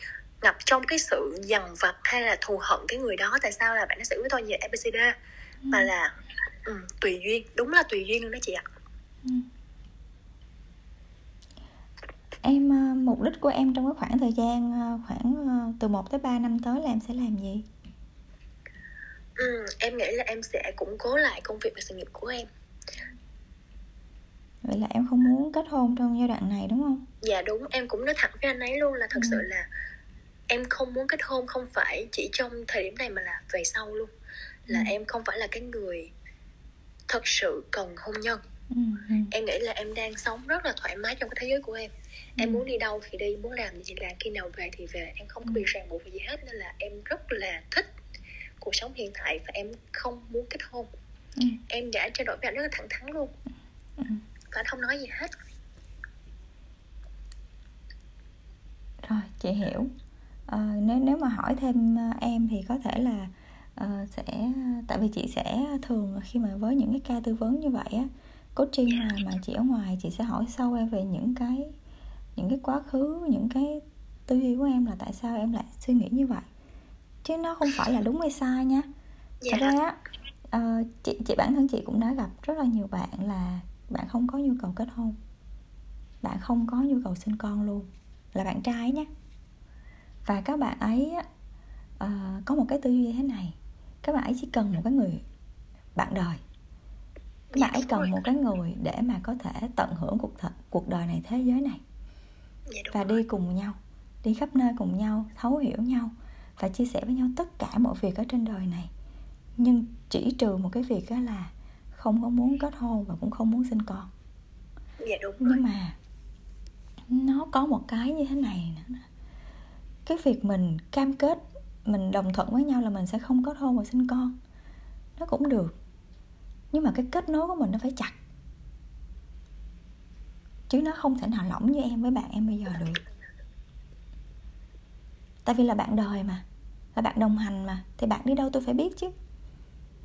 ngập trong cái sự dằn vặt hay là thù hận cái người đó tại sao là bạn nó xử với tôi như abcd ừ. mà là ừ, tùy duyên đúng là tùy duyên luôn đó chị ạ ừ. em ờ, mục đích của em trong cái khoảng thời gian ờ, khoảng ờ, từ 1 tới 3 năm tới là em sẽ làm gì ừ, em nghĩ là em sẽ củng cố lại công việc và sự nghiệp của em vậy là em không muốn kết hôn trong giai đoạn này đúng không dạ đúng em cũng nói thẳng với anh ấy luôn là thật ừ. sự là em không muốn kết hôn không phải chỉ trong thời điểm này mà là về sau luôn là ừ. em không phải là cái người thật sự cần hôn nhân ừ, ừ. em nghĩ là em đang sống rất là thoải mái trong cái thế giới của em em ừ. muốn đi đâu thì đi muốn làm gì thì làm khi nào về thì về em không có bị ràng buộc gì hết nên là em rất là thích cuộc sống hiện tại và em không muốn kết hôn ừ. em đã trao đổi với anh rất là thẳng thắn luôn ừ. Và anh không nói gì hết. Rồi chị hiểu. À, nếu nếu mà hỏi thêm em thì có thể là uh, sẽ tại vì chị sẽ thường khi mà với những cái ca tư vấn như vậy á coaching mà mà chị ở ngoài chị sẽ hỏi sâu em về những cái những cái quá khứ những cái tư duy của em là tại sao em lại suy nghĩ như vậy. Chứ nó không phải là đúng hay sai nha. Thật dạ. ra uh, chị chị bản thân chị cũng đã gặp rất là nhiều bạn là bạn không có nhu cầu kết hôn. Bạn không có nhu cầu sinh con luôn. Là bạn trai nhé. Và các bạn ấy uh, có một cái tư duy như thế này. Các bạn ấy chỉ cần một cái người bạn đời. Các bạn ấy cần một cái người để mà có thể tận hưởng cuộc th- cuộc đời này thế giới này. Dạ, và rồi. đi cùng nhau đi khắp nơi cùng nhau thấu hiểu nhau và chia sẻ với nhau tất cả mọi việc ở trên đời này. Nhưng chỉ trừ một cái việc đó là không có muốn kết hôn và cũng không muốn sinh con. Dạ đúng rồi. nhưng mà nó có một cái như thế này nữa cái việc mình cam kết mình đồng thuận với nhau là mình sẽ không kết hôn và sinh con. Nó cũng được. Nhưng mà cái kết nối của mình nó phải chặt. Chứ nó không thể nào lỏng như em với bạn em bây giờ được. Tại vì là bạn đời mà là bạn đồng hành mà thì bạn đi đâu tôi phải biết chứ.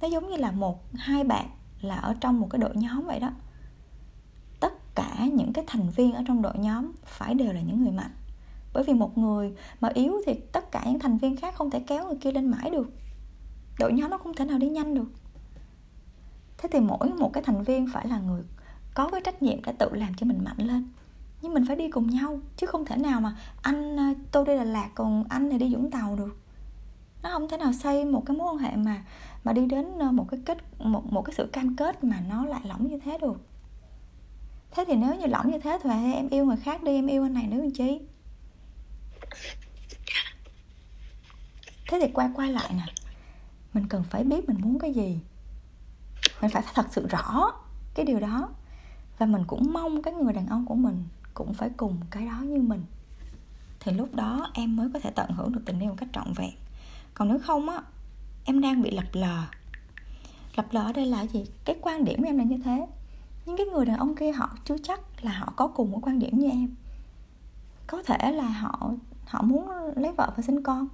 Nó giống như là một hai bạn là ở trong một cái đội nhóm vậy đó. Tất cả những cái thành viên ở trong đội nhóm phải đều là những người mạnh. Bởi vì một người mà yếu thì tất cả những thành viên khác không thể kéo người kia lên mãi được. Đội nhóm nó không thể nào đi nhanh được. Thế thì mỗi một cái thành viên phải là người có cái trách nhiệm để tự làm cho mình mạnh lên. Nhưng mình phải đi cùng nhau, chứ không thể nào mà anh à, tôi đi Đà Lạt còn anh này đi Vũng Tàu được nó không thể nào xây một cái mối quan hệ mà mà đi đến ờ, một cái kết, một một cái sự cam kết mà nó lại lỏng như thế được. Thế thì nếu như lỏng như thế thì em yêu người khác đi, em yêu anh này nữa làm chi? Thế thì quay quay lại nè, mình cần phải biết mình muốn cái gì. Mình phải thật sự rõ cái điều đó. Và mình cũng mong cái người đàn ông của mình cũng phải cùng cái đó như mình. Thì lúc đó em mới có thể tận hưởng được tình yêu một cách trọn vẹn còn nếu không á em đang bị lập lờ. Lập lờ ở đây là gì? Cái quan điểm của em là như thế. Nhưng cái người đàn ông kia họ chưa chắc là họ có cùng một quan điểm như em. Có thể là họ họ muốn lấy vợ và sinh con.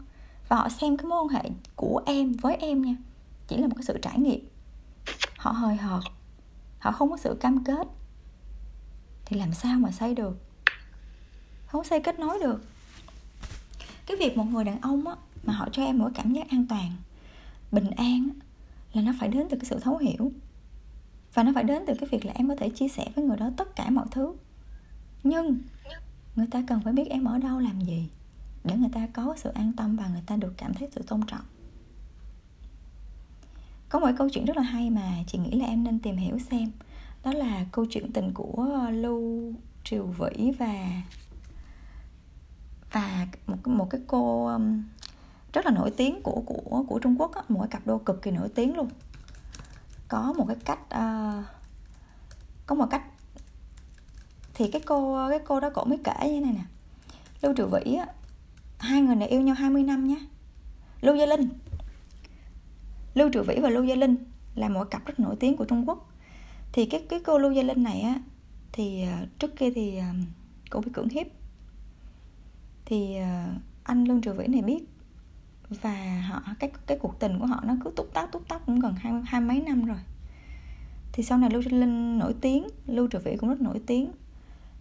Và họ xem cái mối quan hệ của em với em nha chỉ là một cái sự trải nghiệm. Họ hời hợt họ không có sự cam kết. Thì làm sao mà xây được? Không xây kết nối được. Cái việc một người đàn ông á, mà họ cho em một cảm giác an toàn, bình an là nó phải đến từ cái sự thấu hiểu. Và nó phải đến từ cái việc là em có thể chia sẻ với người đó tất cả mọi thứ. Nhưng người ta cần phải biết em ở đâu làm gì để người ta có sự an tâm và người ta được cảm thấy sự tôn trọng. Có một câu chuyện rất là hay mà chị nghĩ là em nên tìm hiểu xem. Đó là câu chuyện tình của lưu triều vĩ và và một một cái cô um, rất là nổi tiếng của của của Trung Quốc á, một cái cặp đôi cực kỳ nổi tiếng luôn. Có một cái cách uh, có một cách thì cái cô cái cô đó cổ mới kể như thế này nè. Lưu Triệu Vĩ á, hai người này yêu nhau 20 năm nhé. Lưu Gia Linh. Lưu Triệu Vĩ và Lưu Gia Linh là một cặp rất nổi tiếng của Trung Quốc. Thì cái cái cô Lưu Gia Linh này á thì uh, trước kia thì à, uh, cô bị cưỡng hiếp. Thì uh, anh Lương Triệu Vĩ này biết và họ cái cái cuộc tình của họ nó cứ túc tắc túc tắc cũng gần hai hai mấy năm rồi. Thì sau này Lưu trinh Linh nổi tiếng Lưu trừ Vĩ cũng rất nổi tiếng.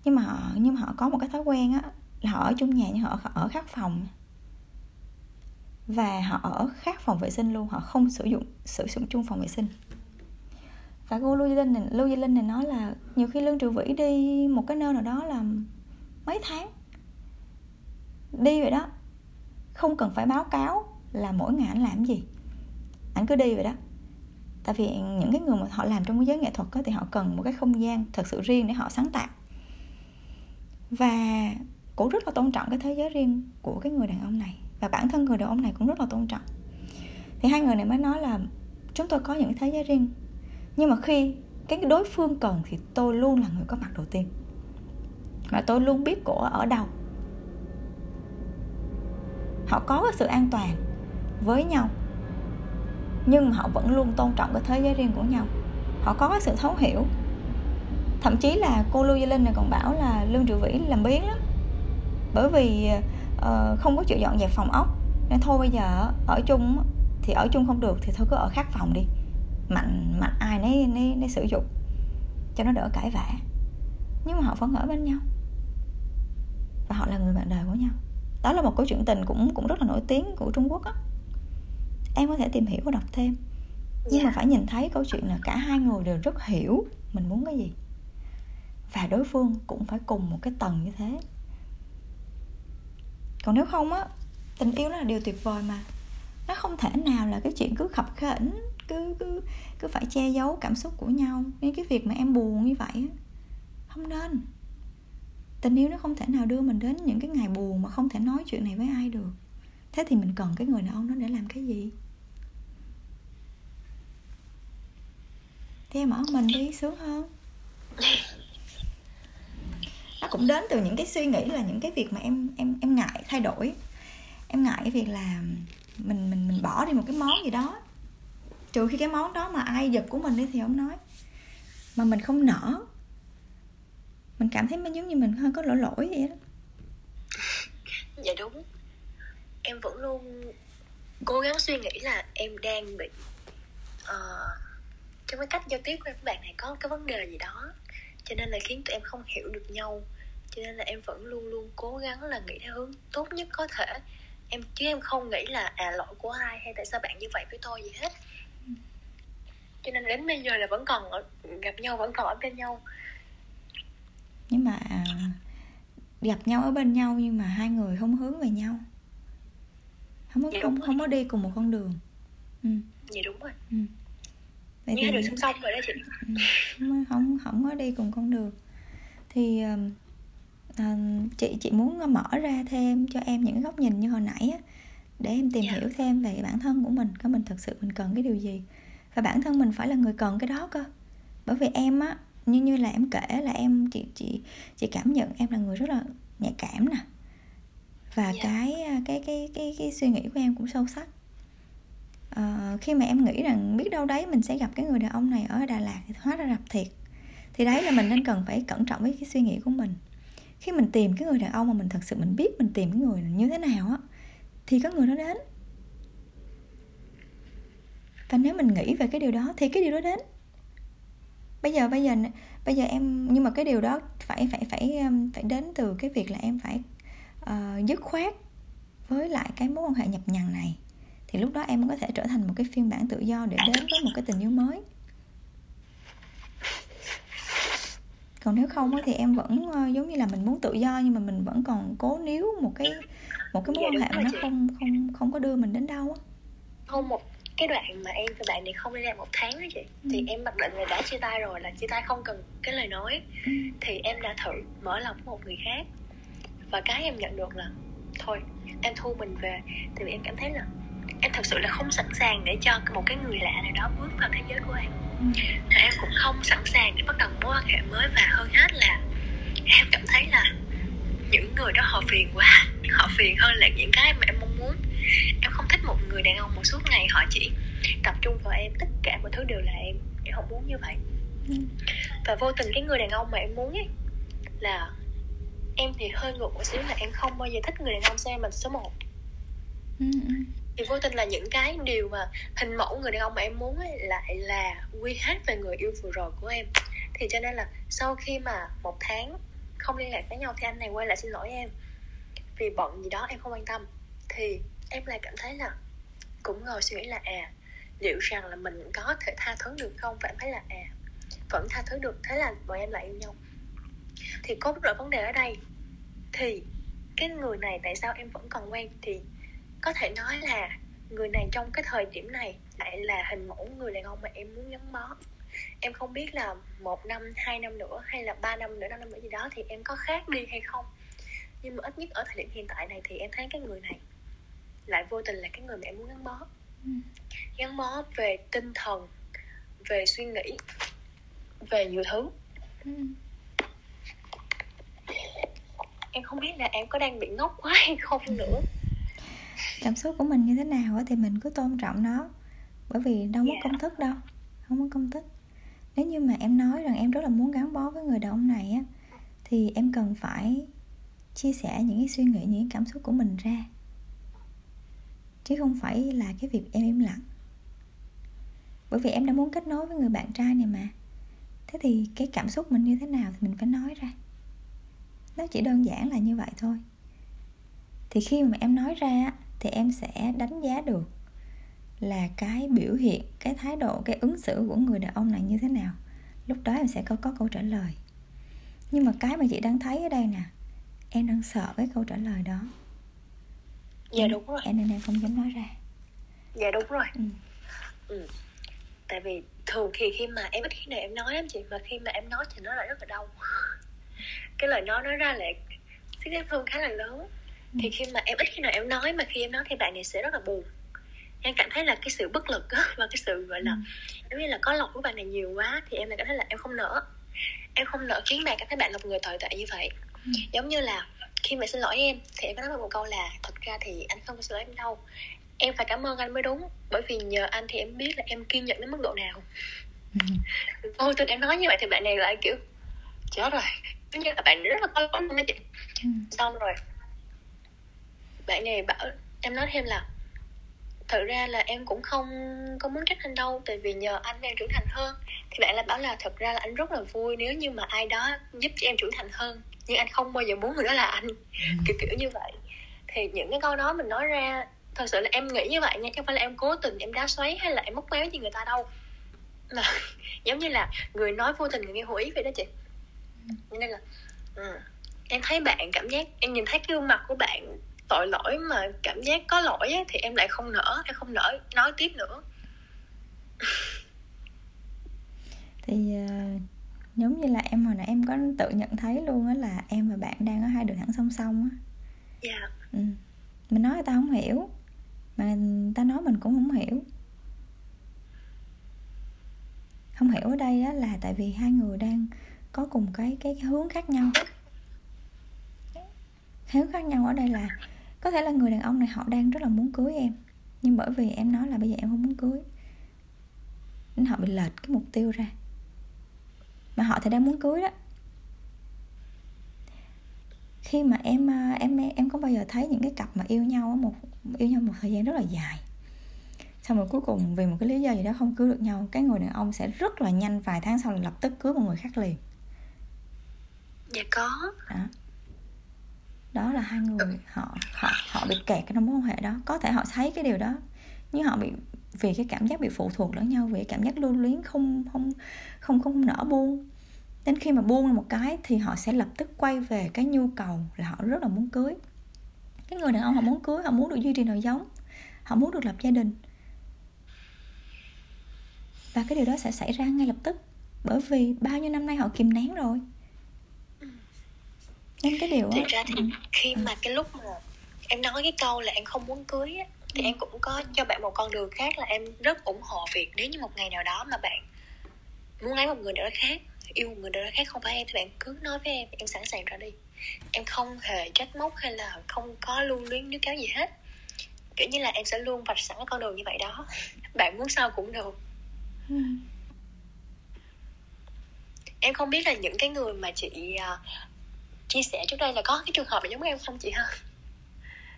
Nhưng mà họ nhưng mà họ có một cái thói quen á là họ ở chung nhà nhưng họ ở khác phòng. Và họ ở khác phòng vệ sinh luôn họ không sử dụng sử dụng chung phòng vệ sinh. Và cô Lưu Gia Linh này, Lưu Gia Linh này nói là nhiều khi Lương trừ Vĩ đi một cái nơi nào đó là mấy tháng. Đi vậy đó không cần phải báo cáo là mỗi ngày anh làm gì. Anh cứ đi vậy đó. Tại vì những cái người mà họ làm trong cái giới nghệ thuật đó, thì họ cần một cái không gian thật sự riêng để họ sáng tạo. Và cũng rất là tôn trọng cái thế giới riêng của cái người đàn ông này. Và bản thân người đàn ông này cũng rất là tôn trọng. Thì hai người này mới nói là chúng tôi có những thế giới riêng. Nhưng mà khi cái đối phương cần thì tôi luôn là người có mặt đầu tiên. Và tôi luôn biết cổ ở đâu họ có cái sự an toàn với nhau nhưng họ vẫn luôn tôn trọng cái thế giới riêng của nhau. Họ có cái sự thấu hiểu. Thậm chí là cô lưu gia linh này còn bảo là lương triệu vĩ làm biến lắm. Bởi vì uh, không có chịu dọn dẹp phòng ốc. Nên thôi bây giờ ở chung thì ở chung không được thì thôi cứ ở khác phòng đi. Mạnh mạnh ai nấy nấy, nấy sử dụng cho nó đỡ cãi vã. Nhưng mà họ vẫn ở bên nhau. Và họ là người bạn đời của nhau đó là một câu chuyện tình cũng cũng rất là nổi tiếng của Trung Quốc á. Em có thể tìm hiểu và đọc thêm. Nhưng yeah. mà phải nhìn thấy câu chuyện là cả hai người đều rất hiểu mình muốn cái gì. Và đối phương cũng phải cùng một cái tầng như thế. Còn nếu không á tình yêu nó là điều tuyệt vời mà. Nó không thể nào là cái chuyện cứ khập khểnh cứ cứ cứ phải che giấu cảm xúc của nhau. Nên cái việc mà em buồn như vậy không nên tình yêu nó không thể nào đưa mình đến những cái ngày buồn mà không thể nói chuyện này với ai được. Thế thì mình cần cái người đàn ông đó để làm cái gì? Thì em ở mình đi, sướng hơn. Nó cũng đến từ những cái suy nghĩ là những cái việc mà em em em ngại thay đổi. Em ngại cái việc là mình mình mình bỏ đi một cái món gì đó. Trừ khi cái món đó mà ai giật của mình đi thì không nói. Mà mình không nở mình cảm thấy mình giống như mình hơi có lỗi lỗi vậy đó. Dạ đúng. Em vẫn luôn cố gắng suy nghĩ là em đang bị uh, trong cái cách giao tiếp của em với bạn này có cái vấn đề gì đó cho nên là khiến tụi em không hiểu được nhau. Cho nên là em vẫn luôn luôn cố gắng là nghĩ theo hướng tốt nhất có thể. Em chứ em không nghĩ là à lỗi của ai hay tại sao bạn như vậy với tôi gì hết. Cho nên đến bây giờ là vẫn còn ở, gặp nhau vẫn còn ở bên nhau nhưng mà gặp nhau ở bên nhau nhưng mà hai người không hướng về nhau không có dạ không, không có đi cùng một con đường ừ. dạ đúng rồi ừ. Vậy như thì... đường song song rồi đó chị ừ. không, không không có đi cùng con đường thì à, chị chị muốn mở ra thêm cho em những góc nhìn như hồi nãy á để em tìm yeah. Dạ. hiểu thêm về bản thân của mình có mình thật sự mình cần cái điều gì và bản thân mình phải là người cần cái đó cơ bởi vì em á như như là em kể là em chị chị chị cảm nhận em là người rất là nhạy cảm nè. Và yeah. Dạ. cái cái cái cái cái suy nghĩ của em cũng sâu sắc. Uh, khi mà em nghĩ rằng biết đâu đấy mình sẽ gặp cái người đàn ông này ở Đà Lạt thì hóa ra gặp thiệt. Thì đấy là mình nên cần phải cẩn trọng với cái suy nghĩ của mình. Khi mình tìm cái người đàn ông mà mình thật sự mình biết mình tìm cái người như thế nào á thì có người đó đến. Và nếu mình nghĩ về cái điều đó thì cái điều đó đến bây giờ bây giờ bây giờ em nhưng mà cái điều đó phải phải phải um, phải đến từ cái việc là em phải uh, dứt khoát với lại cái mối quan hệ nhập nhằng này. Thì lúc đó em mới có thể trở thành một cái phiên bản tự do để đến với một cái tình yêu mới. Còn nếu không thì em vẫn uh, giống như là mình muốn tự do nhưng mà mình vẫn còn cố níu một cái một cái mối quan hệ mà nó không không không có đưa mình đến đâu á. Không một cái đoạn mà em và bạn này không liên lạc một tháng đó chị ừ. thì em mặc định là đã chia tay rồi là chia tay không cần cái lời nói ừ. thì em đã thử mở lòng với một người khác và cái em nhận được là thôi em thu mình về thì em cảm thấy là em thật sự là không sẵn sàng để cho một cái người lạ nào đó bước vào thế giới của em ừ. em cũng không sẵn sàng để bắt đầu mối quan hệ mới và hơn hết là em cảm thấy là những người đó họ phiền quá họ phiền hơn là những cái mà em mong muốn em không thích một người đàn ông một suốt ngày họ chỉ tập trung vào em tất cả mọi thứ đều là em em không muốn như vậy. Ừ. và vô tình cái người đàn ông mà em muốn ấy là em thì hơi ngược một xíu là em không bao giờ thích người đàn ông xem mình số 1 ừ, ừ. thì vô tình là những cái điều mà hình mẫu người đàn ông mà em muốn ấy lại là quy hết về người yêu vừa rồi của em. Thì cho nên là sau khi mà một tháng không liên lạc với nhau thì anh này quay lại xin lỗi em. Vì bận gì đó em không quan tâm. Thì em lại cảm thấy là cũng ngồi suy nghĩ là à liệu rằng là mình có thể tha thứ được không? Và em thấy là à vẫn tha thứ được, thế là bọn em lại yêu nhau. Thì cốt lõi vấn đề ở đây. Thì cái người này tại sao em vẫn còn quen? Thì có thể nói là người này trong cái thời điểm này lại là hình mẫu người đàn ông mà em muốn gắn bó. Em không biết là một năm, hai năm nữa hay là ba năm nữa, năm năm nữa gì đó thì em có khác đi hay không. Nhưng mà ít nhất ở thời điểm hiện tại này thì em thấy cái người này lại vô tình là cái người mà em muốn gắn bó ừ. gắn bó về tinh thần về suy nghĩ về nhiều thứ ừ. em không biết là em có đang bị ngốc quá hay không nữa cảm xúc của mình như thế nào thì mình cứ tôn trọng nó bởi vì đâu có yeah. Dạ. công thức đâu không có công thức nếu như mà em nói rằng em rất là muốn gắn bó với người đàn ông này á thì em cần phải chia sẻ những cái suy nghĩ những cái cảm xúc của mình ra chứ không phải là cái việc em im lặng. Bởi vì em đã muốn kết nối với người bạn trai này mà. Thế thì cái cảm xúc mình như thế nào thì mình phải nói ra. Nó chỉ đơn giản là như vậy thôi. Thì khi mà em nói ra thì em sẽ đánh giá được là cái biểu hiện, cái thái độ, cái ứng xử của người đàn ông này như thế nào. Lúc đó em sẽ có có câu trả lời. Nhưng mà cái mà chị đang thấy ở đây nè, em đang sợ cái câu trả lời đó dạ đúng rồi. em nên em không dám nói ra. Dạ đúng rồi. Ừ. Ừ. tại vì thường thì khi mà em ít khi nào em nói em chị mà khi mà em nói thì nó lại rất là đau. Cái lời nói nói ra lại sức ép thương khá là lớn. Thì khi mà em ít khi nào em nói mà khi em nói thì bạn này sẽ rất là buồn. Em cảm thấy là cái sự bất lực á, [LAUGHS] và cái sự gọi là giống như là có lỗi của bạn này nhiều quá thì em lại cảm thấy là em không nỡ. Em không nỡ khiến bạn cảm thấy bạn là một người tồi tệ như vậy. Giống như là khi mà xin lỗi em. Thì em có nói một câu là thật ra thì anh không có xin lỗi em đâu. Em phải cảm ơn anh mới đúng bởi vì nhờ anh thì em biết là em kiên nhẫn đến mức độ nào. Vô tình em nói như vậy thì bạn này lại kiểu chết rồi. Giống như là bạn rất là có lỗi luôn chị. Ừ. xong rồi bạn này bảo em nói thêm là thật ra là em cũng không có muốn trách anh đâu tại vì nhờ anh em trưởng thành hơn. Thì bạn lại bảo là thật ra là anh rất là vui nếu như mà ai đó giúp cho em trưởng thành hơn nhưng anh không bao giờ muốn người đó là anh. Kiểu kiểu như vậy. Thì những cái câu đó mình nói ra thật sự là em nghĩ như vậy nha chứ không phải là em cố tình em đá xoáy hay là em móc méo như người ta đâu. Mà [LAUGHS] giống như là người nói vô tình người nghe hữu ý vậy đó chị. Cho nên là ừ, em thấy bạn cảm giác em nhìn thấy cái gương mặt của bạn tội lỗi mà cảm giác có lỗi á, thì em lại không nỡ em không nỡ nói tiếp nữa. Thì ờ, giống như là em hồi nãy em có tự nhận thấy luôn á là em và bạn đang ở hai đường thẳng song song á. Dạ. Ừ. mình nói người ta không hiểu mà người ta nói mình cũng không hiểu. Không hiểu ở đây á là tại vì hai người đang có cùng cái cái, cái hướng khác nhau. Hướng khác nhau ở đây là có thể là người đàn ông này họ đang rất là muốn cưới em nhưng bởi vì em nói là bây giờ em không muốn cưới nên họ bị lệch cái mục tiêu ra mà họ thì đang muốn cưới đó. Khi mà em à, em em có bao giờ thấy những cái cặp mà yêu nhau một yêu nhau một thời gian rất là dài xong rồi cuối cùng vì một cái lý do gì đó không cưới được nhau cái người đàn ông sẽ rất là nhanh vài tháng sau là lập tức cưới một người khác liền. Dạ có. Đó. Đó là hai người họ họ họ bị kẹt trong mối quan hệ đó. Có thể họ thấy cái điều đó nhưng họ bị vì cái cảm giác bị phụ thuộc lẫn nhau vì cái cảm giác lưu luyến không không không không nỡ buông. Đến khi mà buông một cái thì họ sẽ lập tức quay về cái nhu cầu là họ rất là muốn cưới. Cái người đàn ông họ muốn cưới họ muốn được duy trì đời giống họ muốn được lập gia đình. Và cái điều đó sẽ xảy ra ngay lập tức bởi vì bao nhiêu năm nay họ kìm nén rồi. Nên cái điều thực á ra thì khi mà cái lúc mà em nói cái câu là em không muốn cưới á, thì em cũng có cho bạn một con đường khác là em rất ủng hộ việc nếu như một ngày nào đó mà bạn muốn lấy một người nào đó khác yêu một người nào đó khác không phải em thì bạn cứ nói với em em sẵn sàng ra đi. Em không hề trách móc hay là không có lưu luyến níu kéo gì hết. Kiểu như là em sẽ luôn vạch sẵn con đường như vậy đó. [LAUGHS] Bạn muốn sao cũng được. [LAUGHS] Em không biết là những cái người mà chị à, chia sẻ trước đây là có cái trường hợp giống em không chị ha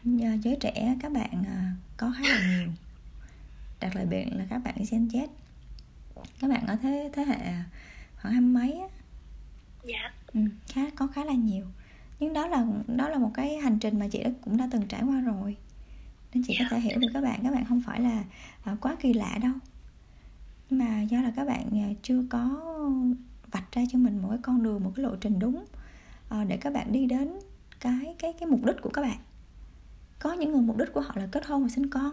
giới trẻ các bạn à, có khá là nhiều. Đặc biệt là các bạn Gen Z. Các bạn ở thế thế hệ khoảng hai mấy á, dạ. Ừ, khá có khá là nhiều. Nhưng đó là đó là một cái hành trình mà chị đã, cũng đã từng trải qua rồi. Nên chị có thể hiểu được các bạn. Các bạn không phải là à, quá kỳ lạ đâu. Nhưng mà do là các bạn chưa có vạch ra cho mình một cái con đường một cái lộ trình đúng à, để các bạn đi đến cái cái cái mục đích của các bạn có những người mục đích của họ là kết hôn và sinh con.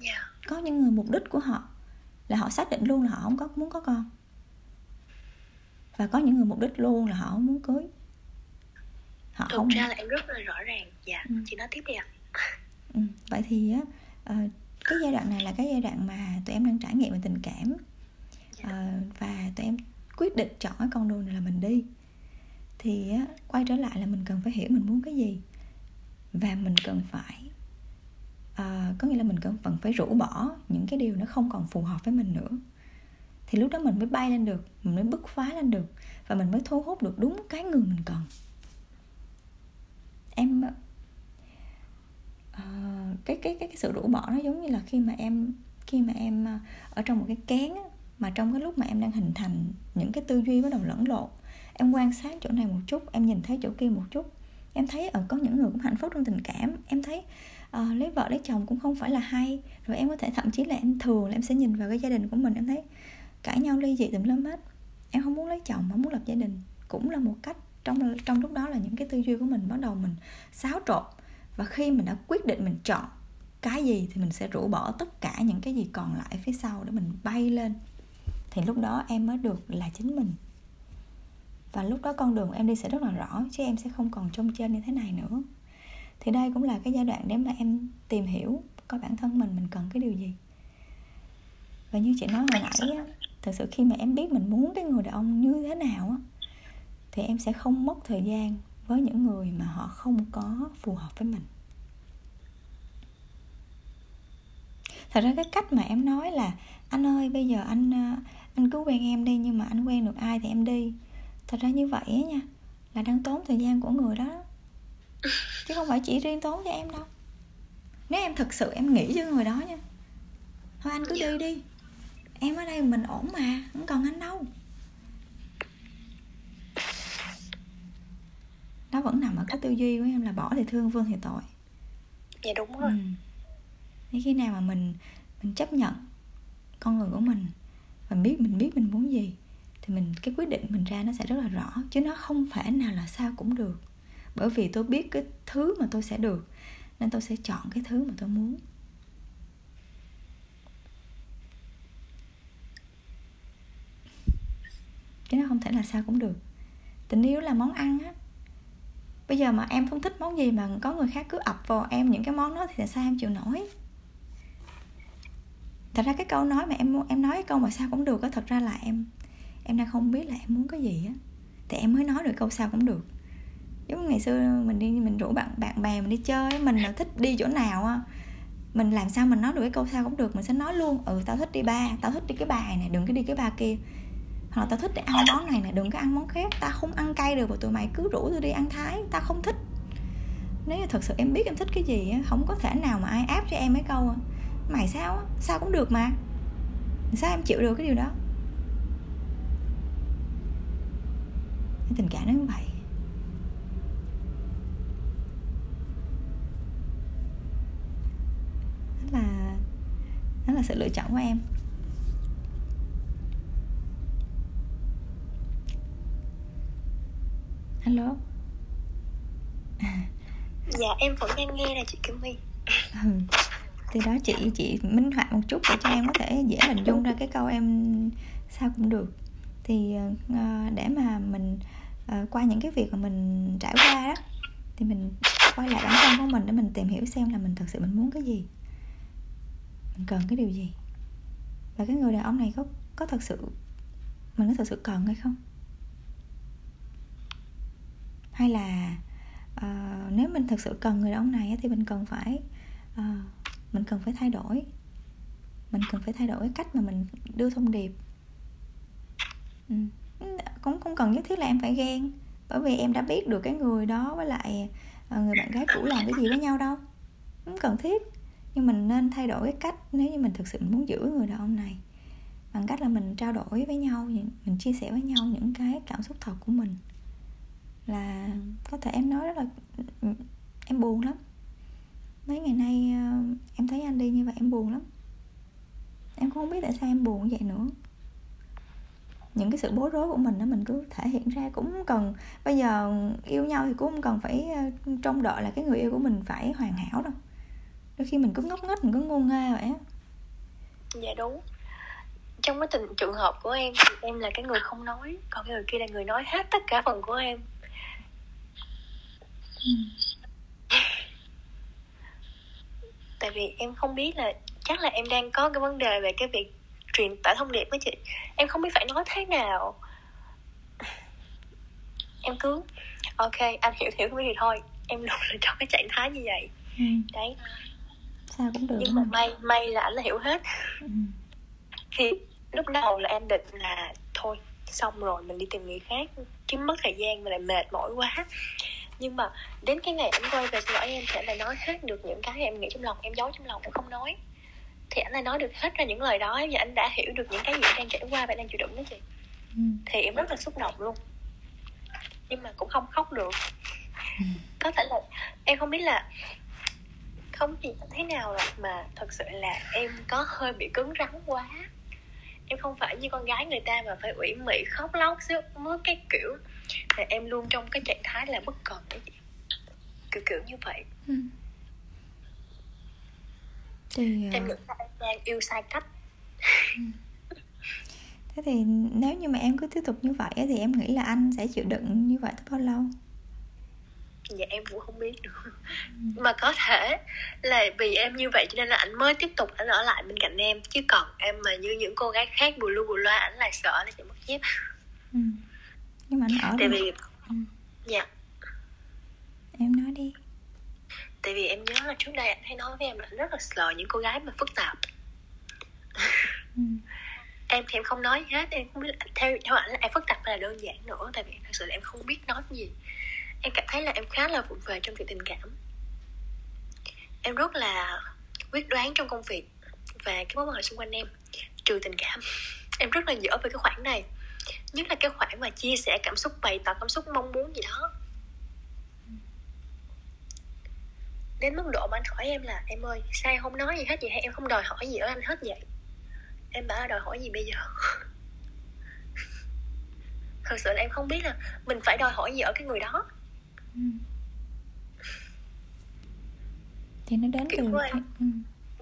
Dạ. Có những người mục đích của họ là họ xác định luôn là họ không có muốn có con. Và có những người mục đích luôn là họ không muốn cưới. Họ thực không ra là em rất là rõ ràng. Dạ Ừ. chị nói tiếp đi ạ. Ừ. vậy thì á ờ, cái giai đoạn này là cái giai đoạn mà tụi em đang trải nghiệm về tình cảm. Ờ, và tụi em quyết định chọn cái con đường này là mình đi. Thì á, quay trở lại là mình cần phải hiểu mình muốn cái gì và mình cần phải ờ, có nghĩa là mình cần vẫn phải rũ bỏ những cái điều nó không còn phù hợp với mình nữa. Thì lúc đó mình mới bay lên được mình mới bứt phá lên được và mình mới thu hút được đúng cái người mình cần. Em uh, cái cái cái cái sự rũ bỏ nó giống như là khi mà em khi mà em ở trong một cái kén á, mà trong cái lúc mà em đang hình thành những cái tư duy bắt đầu lẫn lộn em quan sát chỗ này một chút em nhìn thấy chỗ kia một chút em thấy ở có những người cũng hạnh phúc trong tình cảm. Em thấy ờ, lấy vợ lấy chồng cũng không phải là hay. Rồi em có thể thậm chí là em thường là em sẽ nhìn vào cái gia đình của mình em thấy cãi nhau ly dị tùm lum hết. Em không muốn lấy chồng không muốn lập gia đình. Cũng là một cách trong trong lúc đó là những cái tư duy của mình bắt đầu mình xáo trộn. Và khi mình đã quyết định mình chọn cái gì thì mình sẽ rũ bỏ tất cả những cái gì còn lại phía sau để mình bay lên. Thì lúc đó em mới được là chính mình và lúc đó con đường em đi sẽ rất là rõ chứ em sẽ không còn trông trên như thế này nữa. Thì đây cũng là cái giai đoạn để mà em tìm hiểu coi bản thân mình mình cần cái điều gì. Và như chị nói hồi nãy á, thật sự khi mà em biết mình muốn cái người đàn ông như thế nào á thì em sẽ không mất thời gian với những người mà họ không có phù hợp với mình. Thật ra cái cách mà em nói là anh ơi bây giờ anh ờ, anh cứ quen em đi nhưng mà anh quen được ai thì em đi thật ra như vậy á nha là đang tốn thời gian của người đó. Chứ không phải chỉ riêng tốn cho em đâu. Nếu em thực sự em nghĩ cho người đó nha. Thôi anh cứ đi đi. Em ở đây mình ổn mà không cần anh đâu. Nó vẫn nằm ở cái tư duy của em là bỏ thì thương vương thì tội. Dạ đúng rồi. Ừ. Đến khi nào mà mình mình chấp nhận con người của mình và biết mình biết mình muốn gì thì mình, cái quyết định mình ra nó sẽ rất là rõ, chứ nó không phải nào là sao cũng được. Bởi vì tôi biết cái thứ mà tôi sẽ được, nên tôi sẽ chọn cái thứ mà tôi muốn. Chứ nó không thể là sao cũng được. Tình yêu là món ăn á. Bây giờ mà em không thích món gì mà có người khác cứ ập vào em những cái món đó thì sao em chịu nổi? Thật ra cái câu nói mà em em nói cái câu mà sao cũng được á, thật ra là em em đang không biết là em muốn cái gì á. Thì em mới nói được câu sao cũng được. Giống ngày xưa mình đi, mình rủ bạn bạn bè mình đi chơi mình là thích đi chỗ nào á, mình làm sao mình nói được cái câu sao cũng được. Mình sẽ nói luôn ừ tao thích đi ba, tao thích đi cái bài này, đừng có đi cái ba kia. Hoặc là tao thích để ăn món này nè, đừng có ăn món khác. Tao không ăn cay được và tụi mày cứ rủ tôi đi ăn thái, tao không thích. Nếu như thật sự em biết em thích cái gì á, không có thể nào mà ai áp cho em mấy câu mày sao á? Sao cũng được mà. Sao em chịu được cái điều đó? Tình cảm nó như vậy. Đó là đó là sự lựa chọn của em. Alo? [LAUGHS] Dạ em vẫn đang nghe nè chị Kim My. Ừ. thì đó chị chị minh họa một chút để cho em có thể dễ hình dung ra cái câu em sao cũng được. Thì uh, để mà mình uh, qua những cái việc mà mình trải qua đó thì mình quay lại bản thân của mình để mình tìm hiểu xem là mình thật sự mình muốn cái gì. Mình cần cái điều gì? Và cái người đàn ông này có có thật sự mình có thật sự cần hay không? Hay là uh, nếu mình thật sự cần người đàn ông này thì mình cần phải uh, mình cần phải thay đổi. Mình cần phải thay đổi cái cách mà mình đưa thông điệp. Ừ. Dạ, cũng không cần nhất thiết là em phải ghen. Bởi vì em đã biết được cái người đó với lại ờ, người bạn gái cũ làm cái gì với nhau đâu. Không cần thiết. Nhưng mình nên thay đổi cái cách nếu như mình thực sự muốn giữ người đàn ông này. Bằng cách là mình trao đổi với nhau mình chia sẻ với nhau những cái cảm xúc thật của mình. Là có thể em nói rất là em buồn lắm. Mấy ngày nay ờ, em thấy anh đi như vậy em buồn lắm. Em cũng không biết tại sao em buồn vậy nữa những cái sự bối rối của mình đó mình cứ thể hiện ra cũng cần bây giờ yêu nhau thì cũng không cần phải ờ, trông đợi là cái người yêu của mình phải hoàn hảo đâu. Đôi khi mình cứ ngốc nghếch mình cứ ngu ngơ vậy á. Dạ đúng. Trong cái tình trường hợp của em thì em là cái người không nói còn cái người kia là người nói hết tất cả phần của em. Ừ. tại vì em không biết là chắc là em đang có cái vấn đề về cái việc truyền tải thông điệp với chị. Em không biết phải nói thế nào. Em cứ ok anh hiểu hiểu biết thì thôi. Em luôn là trong cái trạng thái như vậy. Ừ. đấy. Sao cũng được nhưng mà. may may là anh là hiểu hết. Ừ. thì lúc đầu là em định là thôi xong rồi mình đi tìm người khác. Chứ mất thời gian mà lại mệt mỏi quá. Nhưng mà đến cái ngày anh quay về xin lỗi em anh lại nói hết được những cái em nghĩ trong lòng em giấu trong lòng em không nói thì anh lại nói được hết ra những lời đó và anh đã hiểu được những cái gì đang trải qua và đang chịu đựng đó chị. Ừ. thì em rất là xúc động luôn. Nhưng mà cũng không khóc được. Ừ. có thể là em không biết là không chỉ thế nào là mà thật sự là em có hơi bị cứng rắn quá. Em không phải như con gái người ta mà phải ủy mị khóc lóc xíu mới cái kiểu. Là em luôn trong cái trạng thái là bất cần, đấy chị. Kiểu kiểu như vậy. Ừ. thì em ờ, nghĩ là em đang yêu sai cách. [LAUGHS] Thế thì nếu như mà em cứ tiếp tục như vậy thì em nghĩ là anh sẽ chịu đựng như vậy tới bao lâu? Dạ em cũng không biết nữa. Mà có thể là vì em như vậy cho nên là anh mới tiếp tục anh ở lại bên cạnh em. Chứ còn em mà như những cô gái khác bù lu bù loa anh lại sợ là sẽ mất dép. Ừ. nhưng mà anh ở tại vì Ừ. dạ. Em nói đi tại vì em nhớ là trước đây anh hay nói với em là rất là sợ những cô gái mà phức tạp. Ừ. [LAUGHS] em thì em không nói gì hết em không biết là, theo theo ảnh là em phức tạp hay là đơn giản nữa tại vì thật sự là em không biết nói gì. Em cảm thấy là em khá là vụng về trong việc tình cảm. Em rất là quyết đoán trong công việc và cái mối quan hệ xung quanh em trừ tình cảm. [LAUGHS] Em rất là dở về cái khoản này. Nhất là cái khoản mà chia sẻ cảm xúc bày tỏ cảm xúc mong muốn gì đó đến mức độ mà anh hỏi em là em ơi sao không nói gì hết vậy? Hay em không đòi hỏi gì ở anh hết vậy? Em bảo đòi hỏi gì bây giờ? [LAUGHS] Thật sự là em không biết là mình phải đòi hỏi gì ở cái người đó. Ừ. thì nó đến Kiểu từ cái, ừ.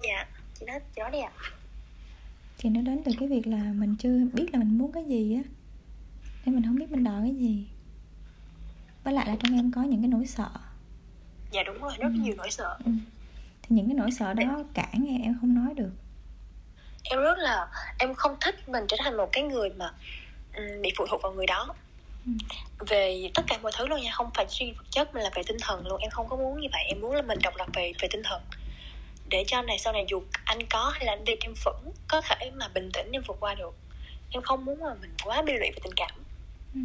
dạ chị nói chị nói đi ạ. Thì nó đến từ cái việc là mình chưa biết là mình muốn cái gì á. Nên mình không biết mình đòi cái gì. Với lại là trong em có những cái nỗi sợ dạ đúng rồi rất Ừ. nhiều nỗi sợ ừ. thì những cái nỗi sợ đó cản em em không nói được em rất là em không thích mình trở thành một cái người mà ừm, bị phụ thuộc vào người đó Ừ. về tất cả mọi thứ luôn nha không phải chỉ vật chất mà là về tinh thần luôn em không có muốn như vậy em muốn là mình độc lập về về tinh thần để cho này sau này dù anh có hay là anh đi em vẫn có thể mà bình tĩnh em vượt qua được em không muốn mà mình quá bi lụy về tình cảm ừ.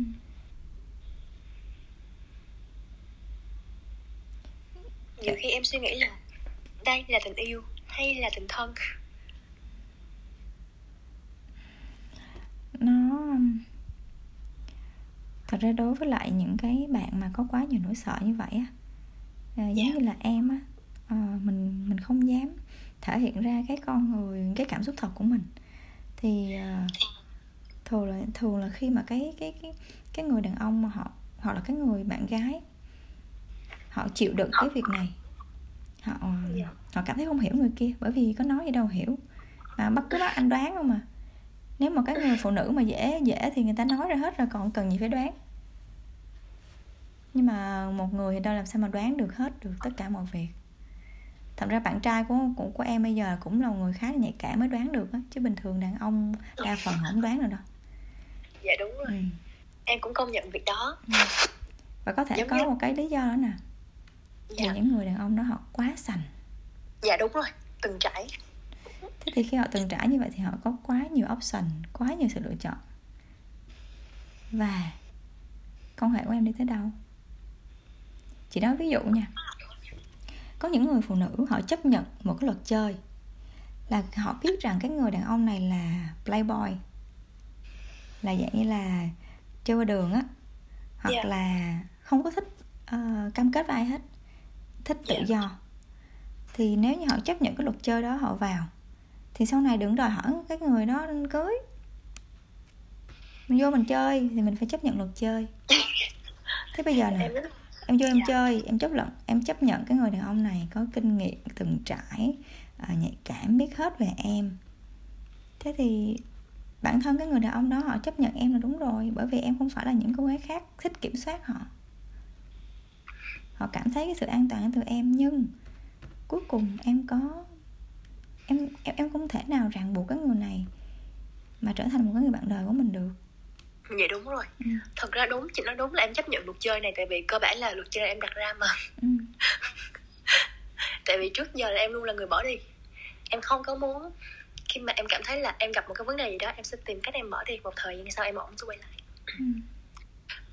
Nhiều khi em suy nghĩ là đây là tình yêu hay là tình thân? Nó thật ra đối với lại những cái bạn mà có quá nhiều nỗi sợ như vậy á à, giống Dạ. như là em á à, mình mình không dám thể hiện ra cái con người cái cảm xúc thật của mình. Thì à, thường là thường là khi mà cái cái cái cái người đàn ông mà họ hoặc là cái người bạn gái họ chịu đựng cái việc này. Họ Dạ. họ cảm thấy không hiểu người kia bởi vì có nói gì đâu hiểu. Mà bắt cứ bắt anh đoán không mà. Nếu mà cái người phụ nữ mà dễ dễ thì người ta nói ra hết rồi còn cần gì phải đoán. Nhưng mà một người thì đâu làm sao mà đoán được hết được tất cả mọi việc. Thật ra bạn trai của của, của em bây giờ cũng là người khá là nhạy cảm mới đoán được á chứ bình thường đàn ông đa phần không đoán được đâu. Dạ đúng rồi. Ừ. em cũng công nhận việc đó. Và có thể Giống có như- một cái lý do đó nè dạ. là những người đàn ông đó họ quá sành. Dạ đúng rồi từng trải. Thế thì khi họ từng trải như vậy thì họ có quá nhiều option quá nhiều sự lựa chọn. Và quan hệ của em đi tới đâu? Chị nói ví dụ nha. Có những người phụ nữ họ chấp nhận một cái luật chơi là họ biết rằng cái người đàn ông này là playboy là dạng như là chơi qua đường á hoặc Dạ. là không có thích ờ, cam kết với ai hết thích tự Dạ. do. Thì nếu như họ chấp nhận cái luật chơi đó họ vào thì sau này đừng đòi hỏi cái người đó cưới. Mình vô mình chơi thì mình phải chấp nhận luật chơi. Thế bây giờ [LAUGHS] nè em vô em Dạ. chơi em chấp nhận em chấp nhận cái người đàn ông này có kinh nghiệm từng trải à, nhạy cảm biết hết về em. Thế thì bản thân cái người đàn ông đó họ chấp nhận em là đúng rồi bởi vì em không phải là những cô gái khác thích kiểm soát họ họ cảm thấy cái sự an toàn từ em nhưng cuối cùng em có em em em không thể nào ràng buộc cái người này mà trở thành một cái người bạn đời của mình được dạ đúng rồi ừ. thật ra đúng chị nói đúng là em chấp nhận luật chơi này tại vì cơ bản là luật chơi em đặt ra mà Ừ. [LAUGHS] tại vì trước giờ là em luôn là người bỏ đi em không có muốn khi mà em cảm thấy là em gặp một cái vấn đề gì đó em sẽ tìm cách em bỏ đi một thời gian sau em ổn sẽ quay lại Ừ.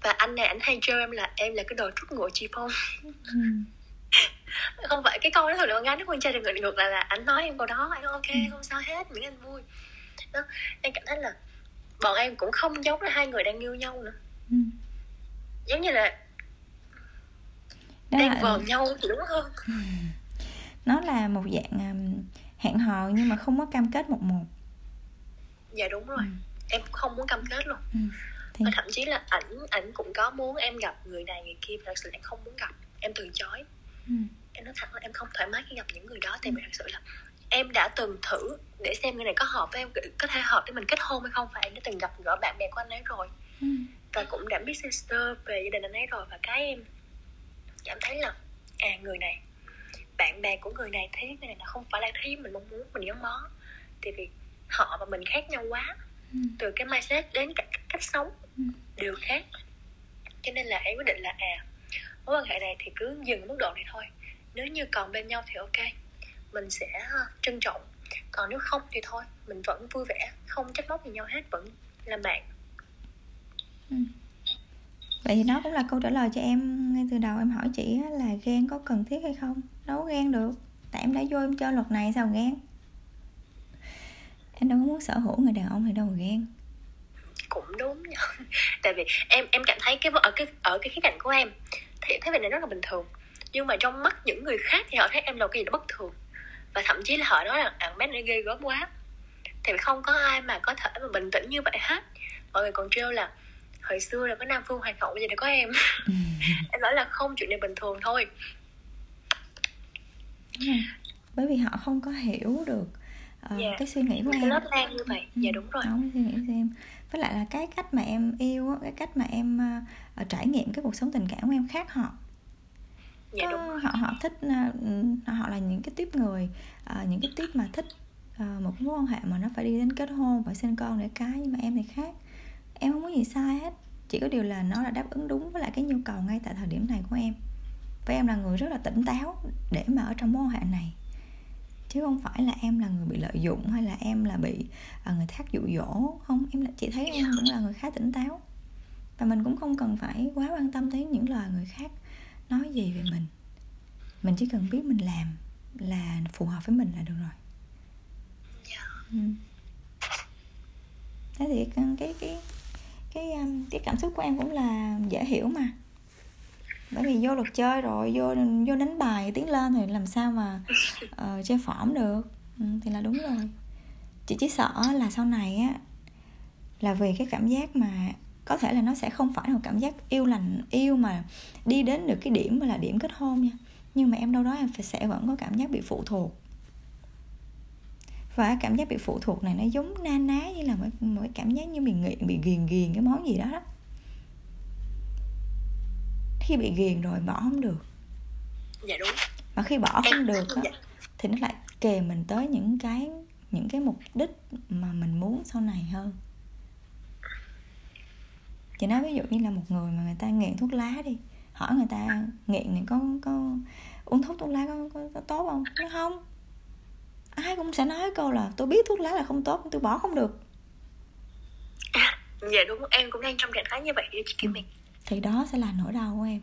và anh này anh hay trêu em là em là cái đồ trút ngựa chi phong Ừ. [LAUGHS] không phải cái câu đó thôi là con gái nó con trai thì ngược ngược lại là anh nói em câu đó nói ok Ừ. không sao hết miễn anh vui đó em cảm thấy là bọn em cũng không giống là hai người đang yêu nhau nữa Ừ. giống như là Đó đang là- vờn nhau thì đúng hơn [LAUGHS] nó là một dạng um, hẹn hò nhưng mà không có cam kết một một dạ đúng rồi Ừ. em cũng không muốn cam kết luôn ừ. Và thậm chí là ảnh ảnh cũng có muốn em gặp người này người kia thật sự là em không muốn gặp em từ chối ừ. em nói thẳng là em không thoải mái khi gặp những người đó tại vì thật sự là em đã từng thử để xem người này có hợp với em có thể hợp để mình kết hôn hay không và em đã từng gặp gỡ bạn bè của anh ấy rồi ừ. và cũng đã biết sister về gia đình anh ấy rồi và cái em cảm thấy là à người này bạn bè của người này thấy người này là không phải là thứ mình mong muốn mình gắn bó thì vì họ và mình khác nhau quá ừ. từ cái mindset đến cả cách sống đều khác. Cho nên là em quyết định là à mối quan hệ này thì cứ dừng mức độ này thôi. Nếu như còn bên nhau thì ok. Mình sẽ ờ, trân trọng. Còn nếu không thì thôi, mình vẫn vui vẻ, không trách móc gì nhau hết, vẫn là bạn. Ừ. vậy thì nó cũng là câu trả lời cho em ngay từ đầu. Em hỏi chị là ghen có cần thiết hay không? Đâu ghen được. Tại em đã vô em chơi luật này, sao ghen em đâu có muốn sở hữu người đàn ông thì đâu mà ghen cũng đúng [LAUGHS] tại vì em em cảm thấy cái ở cái ở cái khía cạnh của em thì thấy vậy này rất là bình thường. Nhưng mà trong mắt những người khác thì họ thấy em là cái gì đó bất thường. Và thậm chí là họ nói là bạn bé này ghê gớm quá. Thì không có ai mà có thể mà bình tĩnh như vậy hết. Mọi người còn trêu là hồi xưa là có nam phương hoàng hậu bây giờ có em. [LAUGHS] Em nói là không chuyện này bình thường thôi. Bởi vì họ không có hiểu được uh, yeah. Dạ. cái suy nghĩ của cái em. lớp lan như vậy. Ừ. dạ đúng rồi. Không suy nghĩ của em với lại là cái cách mà em yêu cái cách mà em uh, trải nghiệm cái cuộc sống tình cảm của em khác họ. Dạ, đúng họ họ thích uh, họ là những cái tiếp người uh, những cái tiếp mà thích uh, một mối quan hệ mà nó phải đi đến kết hôn phải sinh con để cái nhưng mà em thì khác. Em không có gì sai hết chỉ có điều là nó là đáp ứng đúng với lại cái nhu cầu ngay tại thời điểm này của em. Và em là người rất là tỉnh táo để mà ở trong mối quan hệ này chứ không phải là em là người bị lợi dụng hay là em là bị uh, người khác dụ dỗ. Không em là chị thấy em cũng là người khá tỉnh táo. Và mình cũng không cần phải quá quan tâm tới những lời người khác nói gì về mình. Mình chỉ cần biết mình làm là phù hợp với mình là được rồi. Ừ. thế thì cái cái cái cái, um, cái cảm xúc của em cũng là dễ hiểu mà bởi vì vô luật chơi rồi vô vô đánh bài tiến lên thì làm sao mà uh, chơi phỏm được? Ừ, thì là đúng rồi. Chị chỉ sợ là sau này á là vì cái cảm giác mà có thể là nó sẽ không phải là một cảm giác yêu lành yêu mà đi đến được cái điểm mà là điểm kết hôn nha. Nhưng mà em đâu đó em phải sẽ vẫn có cảm giác bị phụ thuộc. Và cảm giác bị phụ thuộc này nó giống na ná như là một, một cái cảm giác như bị nghiện bị ghiền ghiền cái món gì đó đó khi bị ghiền rồi bỏ không được. Dạ đúng. Và khi bỏ không được đó, dạ. thì nó lại kề mình tới những cái những cái mục đích mà mình muốn sau này hơn. Chị nói ví dụ như là một người mà người ta nghiện thuốc lá đi hỏi người ta nghiện này có có uống thuốc thuốc lá có, có, có tốt không? Nó không. Ai cũng sẽ nói câu là tôi biết thuốc lá là không tốt tôi bỏ không được. À, dạ đúng em cũng đang trong trạng thái như vậy chị Kim mình thì đó sẽ là nỗi đau của em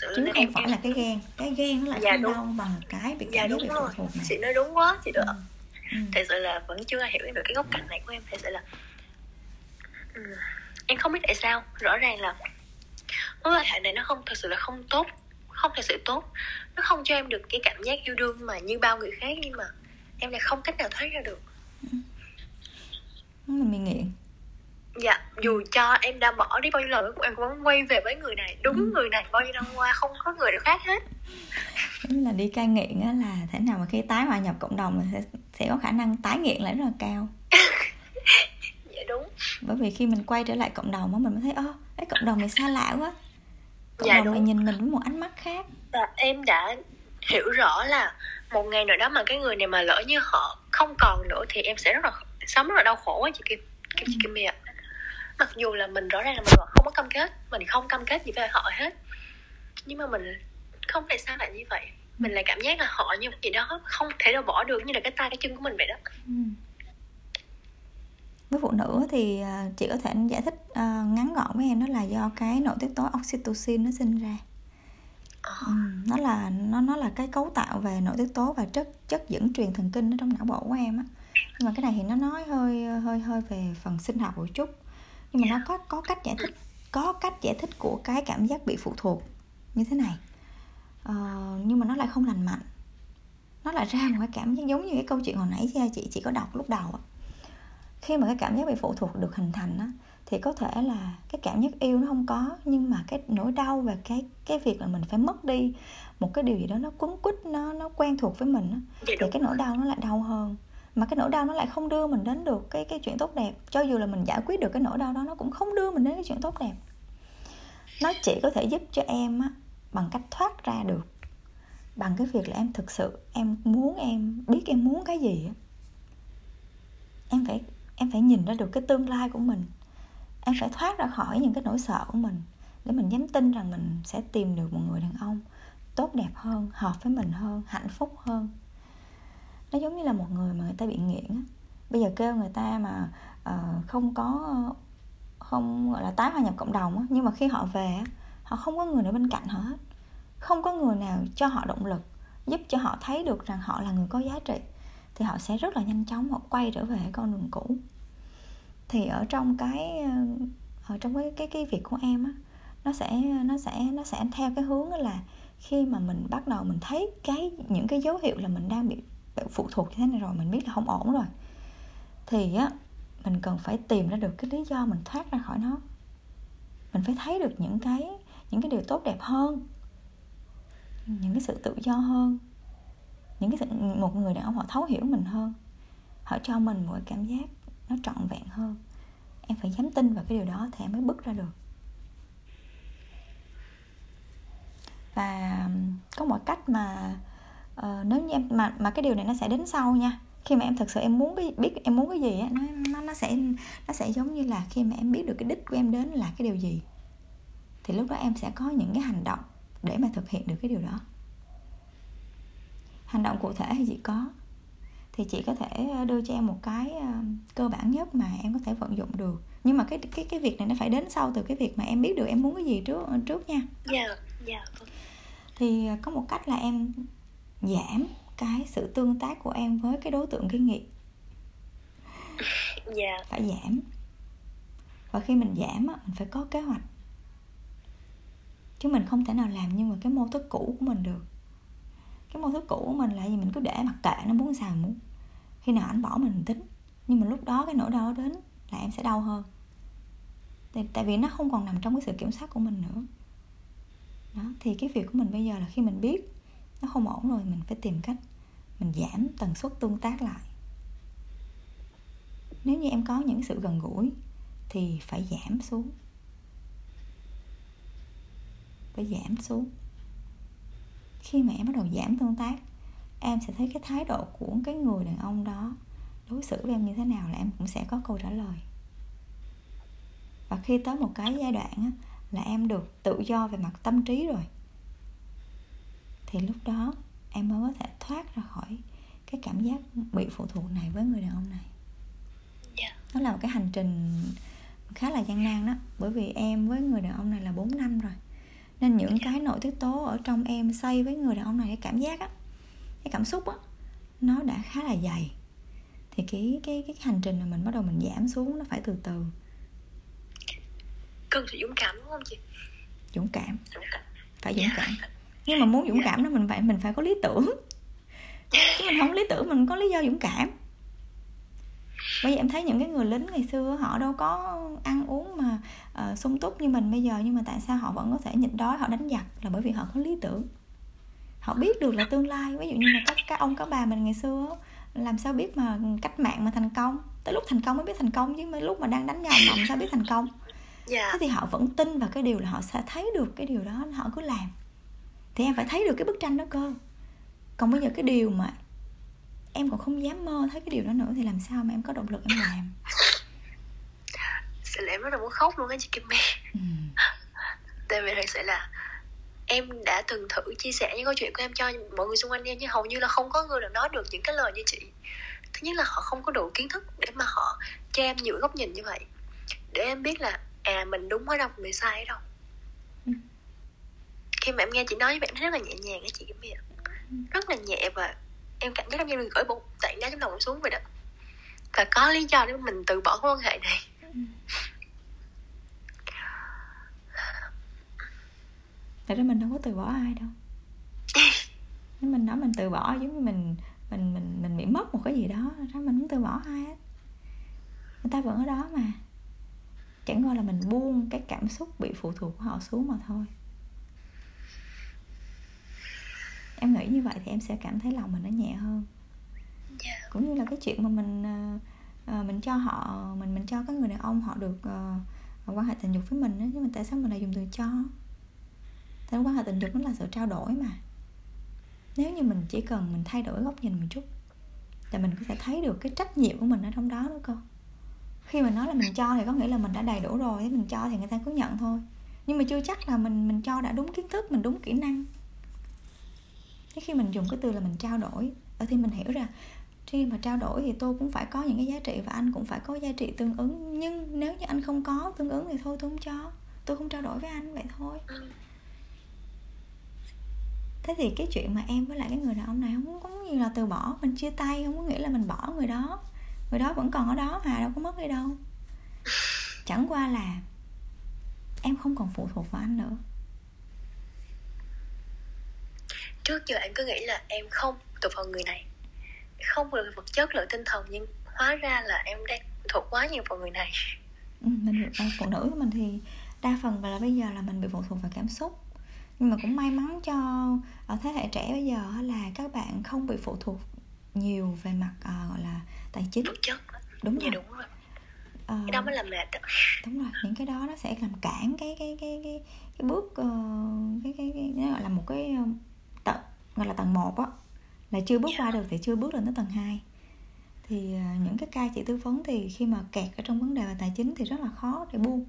chứ không em, phải em... là cái ghen cái ghen nó lại dạ, không đúng. đau bằng cái bị dạ, đúng bị phụ thuộc này chị nói đúng quá chị được ừ. ừ. thật sự là vẫn chưa hiểu được cái góc cạnh này của em thật sự là ừ. em không biết tại sao rõ ràng là mối quan hệ này nó không thật sự là không tốt không thật sự tốt nó không cho em được cái cảm giác yêu đương mà như bao người khác nhưng mà em lại không cách nào thoát ra được ừ. mình nghiện dạ dù cho em đã bỏ đi bao nhiêu lần em vẫn quay về với người này. Đúng ừ. người này bao nhiêu năm qua không có người nào khác hết. Đúng là đi cai nghiện á là thế nào mà khi tái hòa nhập cộng đồng sẽ, sẽ có khả năng tái nghiện lại rất là cao. [LAUGHS] Dạ đúng. Bởi vì khi mình quay trở lại cộng đồng á mình mới thấy ơ cái cộng đồng này xa lạ quá. Cộng dạ, đồng đúng. này nhìn mình với một ánh mắt khác. Và em đã hiểu rõ là một ngày nào đó mà cái người này mà lỡ như họ không còn nữa thì em sẽ rất là sống rất là đau khổ á chị Kim Kim chị Kim ạ mặc dù là mình rõ ràng là mình không có cam kết mình không cam kết gì với họ hết. Nhưng mà mình không tại sao lại như vậy? Mình lại cảm giác là họ như một gì đó không thể nào bỏ được như là cái tay cái chân của mình vậy đó. Ừ. với phụ nữ thì à, chị có thể giải thích uh, ngắn gọn với em đó là do cái nội tiết tố oxytocin nó sinh ra. Oh. ừ, nó là nó nó là cái cấu tạo về nội tiết tố và chất chất dẫn truyền thần kinh ở trong não bộ của em á. Nhưng mà cái này thì nó nói hơi hơi hơi về phần sinh học một chút nhưng mà nó có có cách giải thích có cách giải thích của cái cảm giác bị phụ thuộc như thế này. Uh, nhưng mà nó lại không lành mạnh. Nó lại ra một cái cảm giác giống như cái câu chuyện hồi nãy chị chị có đọc lúc đầu khi mà cái cảm giác bị phụ thuộc được hình thành á thì có thể là cái cảm giác yêu nó không có nhưng mà cái nỗi đau và cái cái việc là mình phải mất đi một cái điều gì đó nó quấn quýt nó nó quen thuộc với mình á Dạ, thì cái nỗi đau nó lại đau hơn mà cái nỗi đau nó lại không đưa mình đến được cái cái chuyện tốt đẹp. Cho dù là mình giải quyết được cái nỗi đau đó, nó cũng không đưa mình đến cái chuyện tốt đẹp. Nó chỉ có thể giúp cho em á, bằng cách thoát ra được. Bằng cái việc là em thực sự, em muốn em, biết em muốn cái gì á. Em phải em phải nhìn ra được cái tương lai của mình. Em phải thoát ra khỏi những cái nỗi sợ của mình để mình dám tin rằng mình sẽ tìm được một người đàn ông tốt đẹp hơn, hợp với mình hơn, hạnh phúc hơn nó giống như là một người mà người ta bị nghiện á. Bây giờ kêu người ta mà uh, không có không gọi là tái hòa nhập cộng đồng á nhưng mà khi họ về họ không có người ở bên cạnh họ hết. Không có người nào cho họ động lực giúp cho họ thấy được rằng họ là người có giá trị thì họ sẽ rất là nhanh chóng họ quay trở về con đường cũ. Thì ở trong cái ở trong cái cái cái việc của em á nó sẽ nó sẽ nó sẽ theo cái hướng là khi mà mình bắt đầu mình thấy cái những cái dấu hiệu là mình đang bị phụ thuộc như thế này rồi mình biết là không ổn rồi. Thì á mình cần phải tìm ra được cái lý do mình thoát ra khỏi nó. Mình phải thấy được những cái những cái điều tốt đẹp hơn những cái sự tự do hơn những cái sự, một người đàn ông họ thấu hiểu mình hơn. Họ cho mình một cái cảm giác nó trọn vẹn hơn. Em phải dám tin vào cái điều đó thì em mới bước ra được. Và có một cách mà uh, nếu như em mà mà cái điều này nó sẽ đến sau nha. Khi mà em thật sự em muốn cái biết em muốn cái gì á nó nó nó sẽ nó sẽ giống như là khi mà em biết được cái đích của em đến là cái điều gì thì lúc đó em sẽ có những cái hành động để mà thực hiện được cái điều đó. Hành động cụ thể thì chị có thì chị có thể đưa cho em một cái uh, cơ bản nhất mà em có thể vận dụng được. Nhưng mà cái cái cái việc này nó phải đến sau từ cái việc mà em biết được em muốn cái gì trước trước nha. Dạ dạ thì có một cách là em giảm cái sự tương tác của em với cái đối tượng gây nghiện dạ. Phải giảm. Và khi mình giảm á, mình phải có kế hoạch. Chứ mình không thể nào làm như mà cái mô thức cũ của mình được. Cái mô thức cũ của mình là gì? Mình cứ để mặc kệ nó muốn sao muốn. Khi nào anh bỏ mình, mình tính. Nhưng mà lúc đó cái nỗi đau đến là em sẽ đau hơn. Tại, tại vì nó không còn nằm trong cái sự kiểm soát của mình nữa. Đó thì cái việc của mình bây giờ là khi mình biết nó không ổn rồi mình phải tìm cách mình giảm tần suất tương tác lại. Nếu như em có những sự gần gũi thì phải giảm xuống. Phải giảm xuống. Khi mà em bắt đầu giảm tương tác em sẽ thấy cái thái độ của cái người đàn ông đó đối xử với em như thế nào là em cũng sẽ có câu trả lời. Và khi tới một cái giai đoạn á, là em được tự do về mặt tâm trí rồi thì lúc đó em mới có thể thoát ra khỏi cái cảm giác bị phụ thuộc này với người đàn ông này. Dạ. Nó là một cái hành trình khá là gian nan đó bởi vì em với người đàn ông này là 4 năm rồi. Nên những cái nội tiết tố ở trong em xây với người đàn ông này cái cảm giác á cái cảm xúc á nó đã khá là dày. Thì cái cái cái hành trình mà mình bắt đầu mình giảm xuống nó phải từ từ. Cần sự dũng cảm đúng không chị? Dũng cảm. Dũng cảm. Phải dũng Dạ. cảm nhưng mà muốn dũng cảm đó mình phải mình phải có lý tưởng. Chứ mình không lý tưởng mình có lý do dũng cảm. Bây giờ em thấy những cái người lính ngày xưa họ đâu có ăn uống mà uh, sung túc như mình bây giờ nhưng mà tại sao họ vẫn có thể nhịn đói họ đánh giặc là bởi vì họ có lý tưởng. Họ biết được là tương lai. Ví dụ như là các các ông các bà mình ngày xưa làm sao biết mà cách mạng mà thành công? Tới lúc thành công mới biết thành công chứ mấy lúc mà đang đánh nhau làm sao biết thành công? Dạ. Thế thì họ vẫn tin vào cái điều là họ sẽ thấy được cái điều đó họ cứ làm thì em phải thấy được cái bức tranh đó cơ. Còn bây giờ cái điều mà em còn không dám mơ thấy cái điều đó nữa thì làm sao mà em có động lực em làm? Sự là em rất là muốn khóc luôn á chị Kim My. Ừ. tại vì thật sự là em đã từng thử chia sẻ những câu chuyện của em cho mọi người xung quanh em nhưng hầu như là không có người nào nói được những cái lời như chị. Thứ nhất là họ không có đủ kiến thức để mà họ cho em nhiều góc nhìn như vậy. Để em biết là à mình đúng ở đâu mình sai ở đâu. Khi mà em nghe chị nói vậy em thấy rất là nhẹ nhàng á chị Kim My ạ rất là nhẹ và em cảm giác giống như được gửi một tảng đá trong lòng xuống vậy đó. Và có lý do để mình từ bỏ cái quan hệ này. Tại ra mình đâu có từ bỏ ai đâu. [LAUGHS] Nếu mình nói mình từ bỏ giống như mình mình mình mình bị mất một cái gì đó ra mình không từ bỏ ai hết. Người ta vẫn ở đó mà. Chẳng qua là mình buông cái cảm xúc bị phụ thuộc của họ xuống mà thôi em nghĩ như vậy thì em sẽ cảm thấy lòng mình nó nhẹ hơn. Dạ. Cũng như là cái chuyện mà mình ờ, mình cho họ mình mình cho các người đàn ông họ được ờ, quan hệ tình dục với mình á nhưng mà tại sao mình lại dùng từ cho? Tại quan hệ tình dục nó là sự trao đổi mà. Nếu như mình chỉ cần mình thay đổi góc nhìn một chút thì mình có thể thấy được cái trách nhiệm của mình ở trong đó nữa cơ. Khi mà nói là mình cho thì có nghĩa là mình đã đầy đủ rồi mình cho thì người ta cứ nhận thôi. Nhưng mà chưa chắc là mình mình cho đã đúng kiến thức mình đúng kỹ năng thế khi mình dùng cái từ là mình trao đổi ở thì mình hiểu ra khi mà trao đổi thì tôi cũng phải có những cái giá trị và anh cũng phải có giá trị tương ứng. Nhưng nếu như anh không có tương ứng thì thôi tôi không cho. Tôi không trao đổi với anh vậy thôi. Ừ. thế thì cái chuyện mà em với lại cái người đàn ông này không có như là từ bỏ mình chia tay không có nghĩa là mình bỏ người đó. Người đó vẫn còn ở đó mà đâu có mất đi đâu. [LAUGHS] Chẳng qua là em không còn phụ thuộc vào anh nữa trước giờ em cứ nghĩ là em không thuộc vào người này. Không về vật chất lẫn tinh thần nhưng hóa ra là em đang thuộc quá nhiều vào người này. Ừ, mình à, phụ nữ của mình thì đa phần và là bây giờ là mình bị phụ thuộc vào cảm xúc. Nhưng mà cũng may mắn cho ở thế hệ trẻ bây giờ là các bạn không bị phụ thuộc nhiều về mặt à, gọi là tài chính. Vật chất đúng dạ rồi. đúng rồi. Ờ, cái đó mới là mệt đó. đúng rồi những cái đó nó sẽ làm cản cái cái cái cái cái bước ờ, cái cái, cái nó gọi là một cái gọi là tầng 1 á là chưa bước qua được thì chưa bước lên tới tầng 2 thì ờ, những cái ca chị tư vấn thì khi mà kẹt ở trong vấn đề về tài chính thì rất là khó để buông.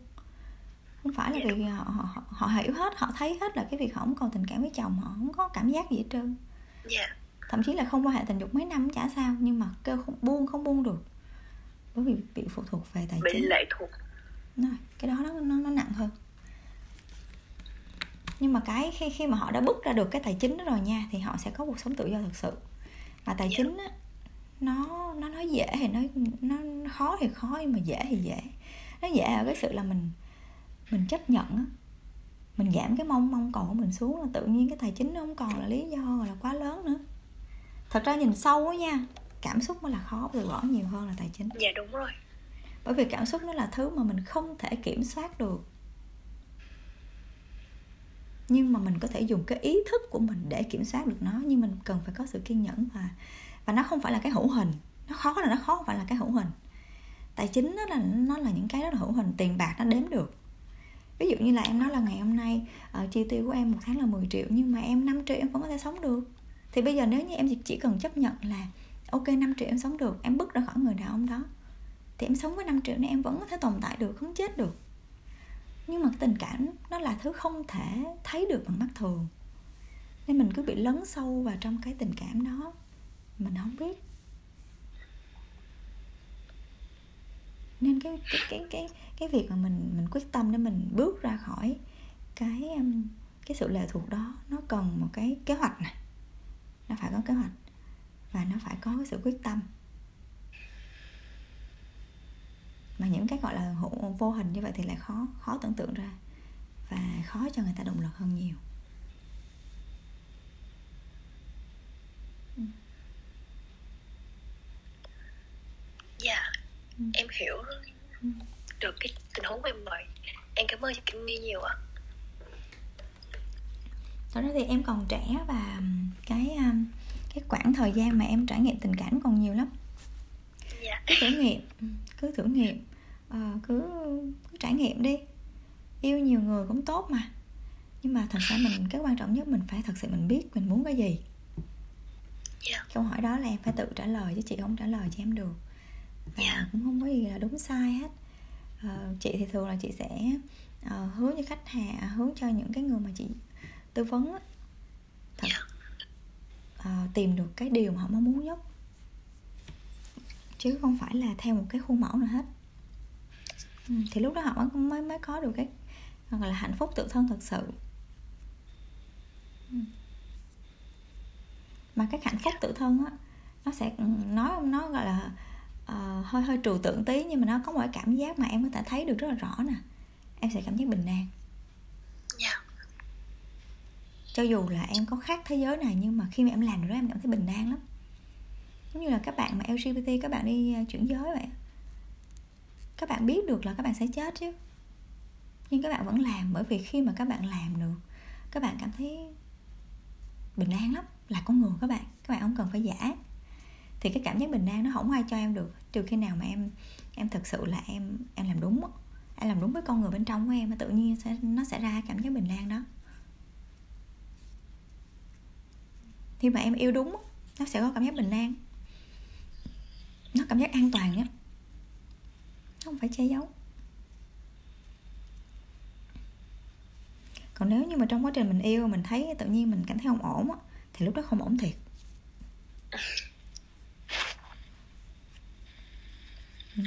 Không phải là Dạ, vì họ, họ, họ, họ hiểu hết họ thấy hết là cái việc họ không còn tình cảm với chồng họ không có cảm giác gì hết trơn. Dạ. Thậm chí là không quan hệ tình dục mấy năm chả sao nhưng mà kêu không buông không buông được. Bởi vì bị phụ thuộc về tài bị chính. lệ thuộc. Rồi, cái đó nó, nó nó nặng hơn nhưng mà cái khi khi mà họ đã bước ra được cái tài chính đó rồi nha thì họ sẽ có cuộc sống tự do thực sự. Mà tài Dạ. chính á nó nó nói dễ thì nó nó khó thì khó nhưng mà dễ thì dễ. Nó dễ ở cái sự là mình mình chấp nhận á. Mình giảm cái mong mong cầu của mình xuống là tự nhiên cái tài chính nó không còn là lý do là quá lớn nữa. Thật ra nhìn sâu á nha cảm xúc mới là khó từ bỏ nhiều hơn là tài chính. Dạ đúng rồi. Bởi vì cảm xúc nó là thứ mà mình không thể kiểm soát được nhưng mà mình có thể dùng cái ý thức của mình để kiểm soát được nó. Nhưng mình cần phải có sự kiên nhẫn và và nó không phải là cái hữu hình. Nó khó là nó khó không phải là cái hữu hình. Tài chính nó là nó là những cái rất là hữu hình. Tiền bạc nó đếm được. Ví dụ như là em nói là ngày hôm nay uh, chi tiêu của em một tháng là 10 triệu nhưng mà em 5 triệu em vẫn có thể sống được. Thì bây giờ nếu như em chỉ- chỉ cần chấp nhận là ok 5 triệu em sống được em bước ra khỏi người đàn ông đó. Thì em sống với 5 triệu này em vẫn có thể tồn tại được không chết được nhưng mà tình cảm nó là thứ không thể thấy được bằng mắt thường. Nên mình cứ bị lấn sâu vào trong cái tình cảm đó. Mình không biết. Nên cái cái cái cái cái việc mà mình mình quyết tâm để mình bước ra khỏi cái um, cái sự lệ thuộc đó, nó cần một cái kế hoạch này nó phải có kế hoạch và nó phải có cái sự quyết tâm. Mà những cái gọi là hữu vô hình như vậy thì lại khó khó tưởng tượng ra và khó cho người ta động lực hơn nhiều. Dạ Ừ. em hiểu Ừ. được cái tình huống của em rồi em cảm ơn chị Kim Nghi nhiều ạ. Thật ra thì em còn trẻ và cái um, cái quãng thời gian mà em trải nghiệm tình cảm còn nhiều lắm dạ. Cứ thử nghiệm. Cứ thử nghiệm. Ờ, cứ cứ trải nghiệm đi. Yêu nhiều người cũng tốt mà. Nhưng mà thật ra mình cái quan trọng nhất mình phải thật sự mình biết mình muốn cái gì. Dạ. Câu hỏi đó là em phải tự trả lời chứ chị không trả lời cho em được. Và Dạ. cũng không có gì là đúng sai hết. Ờ, chị thì thường là chị sẽ ờ, hướng cho khách hàng hướng cho những cái người mà chị tư vấn á, thật. Ờ, tìm được cái điều mà họ mong muốn nhất chứ không phải là theo một cái khuôn mẫu nào hết. Ừ, thì lúc đó họ mới mới có được cái gọi là hạnh phúc tự thân thật sự. Ừ. mà cái hạnh phúc tự thân á nó sẽ ừ, nói nó gọi là ờ, hơi hơi trừu tượng tí nhưng mà nó có một cái cảm giác mà em có thể thấy được rất là rõ nè. Em sẽ cảm giác bình an. Dạ. Cho dù là em có khác thế giới này nhưng mà khi mà em làm được đó em cảm thấy bình an lắm giống như là các bạn mà LGBT các bạn đi à, chuyển giới vậy các bạn biết được là các bạn sẽ chết chứ. Nhưng các bạn vẫn làm, bởi vì khi mà các bạn làm được, các bạn cảm thấy bình an lắm, là con người các bạn các bạn không cần phải giả. Thì cái cảm giác bình an nó không ai cho em được, trừ khi nào mà em em thực sự là em em làm đúng em làm đúng với con người bên trong của em tự nhiên sẽ, nó sẽ ra cảm giác bình an đó. Khi mà em yêu đúng nó sẽ có cảm giác bình an nó cảm giác an toàn nhé không phải che giấu. Còn nếu như mà trong quá trình mình yêu mình thấy tự nhiên mình cảm thấy không ổn á thì lúc đó không ổn thiệt. Ừ.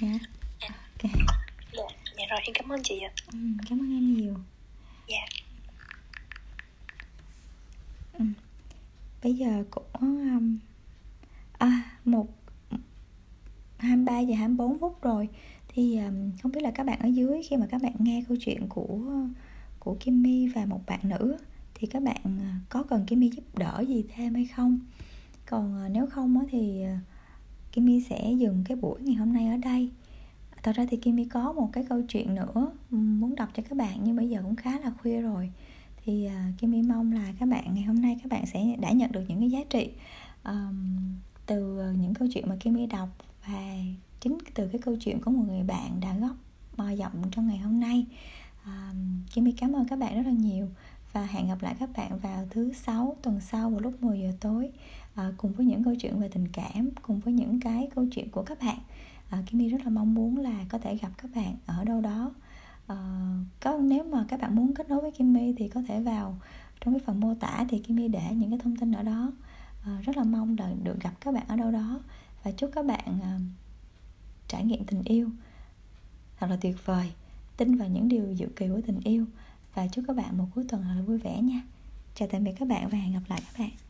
yeah. ok. Dạ, dạ rồi em cảm ơn chị ạ. Ừ, cảm ơn em nhiều. Dạ. Ừ. bây giờ cũng um, à một 23 giờ 24 phút rồi. Thì um, không biết là các bạn ở dưới khi mà các bạn nghe câu chuyện của của Kimmy và một bạn nữ thì các bạn ờ, có cần Kimmy giúp đỡ gì thêm hay không? Còn ờ, nếu không thì ờ, Kimmy sẽ dừng cái buổi ngày hôm nay ở đây. Thật ra thì Kimmy có một cái câu chuyện nữa muốn đọc cho các bạn nhưng bây giờ cũng khá là khuya rồi. Thì Kimmy mong là các bạn ngày hôm nay các bạn sẽ đã nhận được những cái giá trị um, từ những câu chuyện mà Kimmy đọc và chính từ cái câu chuyện của một người bạn đã góp giọng trong ngày hôm nay. À, Kimmy cảm ơn các bạn rất là nhiều. Và hẹn gặp lại các bạn vào thứ sáu tuần sau vào lúc 10 giờ tối à, cùng với những câu chuyện về tình cảm cùng với những cái câu chuyện của các bạn. À, Kimmy rất là mong muốn là có thể gặp các bạn ở đâu đó. À, có nếu mà các bạn muốn kết nối với Kimmy thì có thể vào trong cái phần mô tả thì Kimmy để những cái thông tin ở đó. À, rất là mong là được gặp các bạn ở đâu đó và chúc các bạn uh, trải nghiệm tình yêu thật là tuyệt vời tin vào những điều diệu kỳ của tình yêu. Và chúc các bạn một cuối tuần thật là vui vẻ nha. Chào tạm biệt các bạn và hẹn gặp lại các bạn.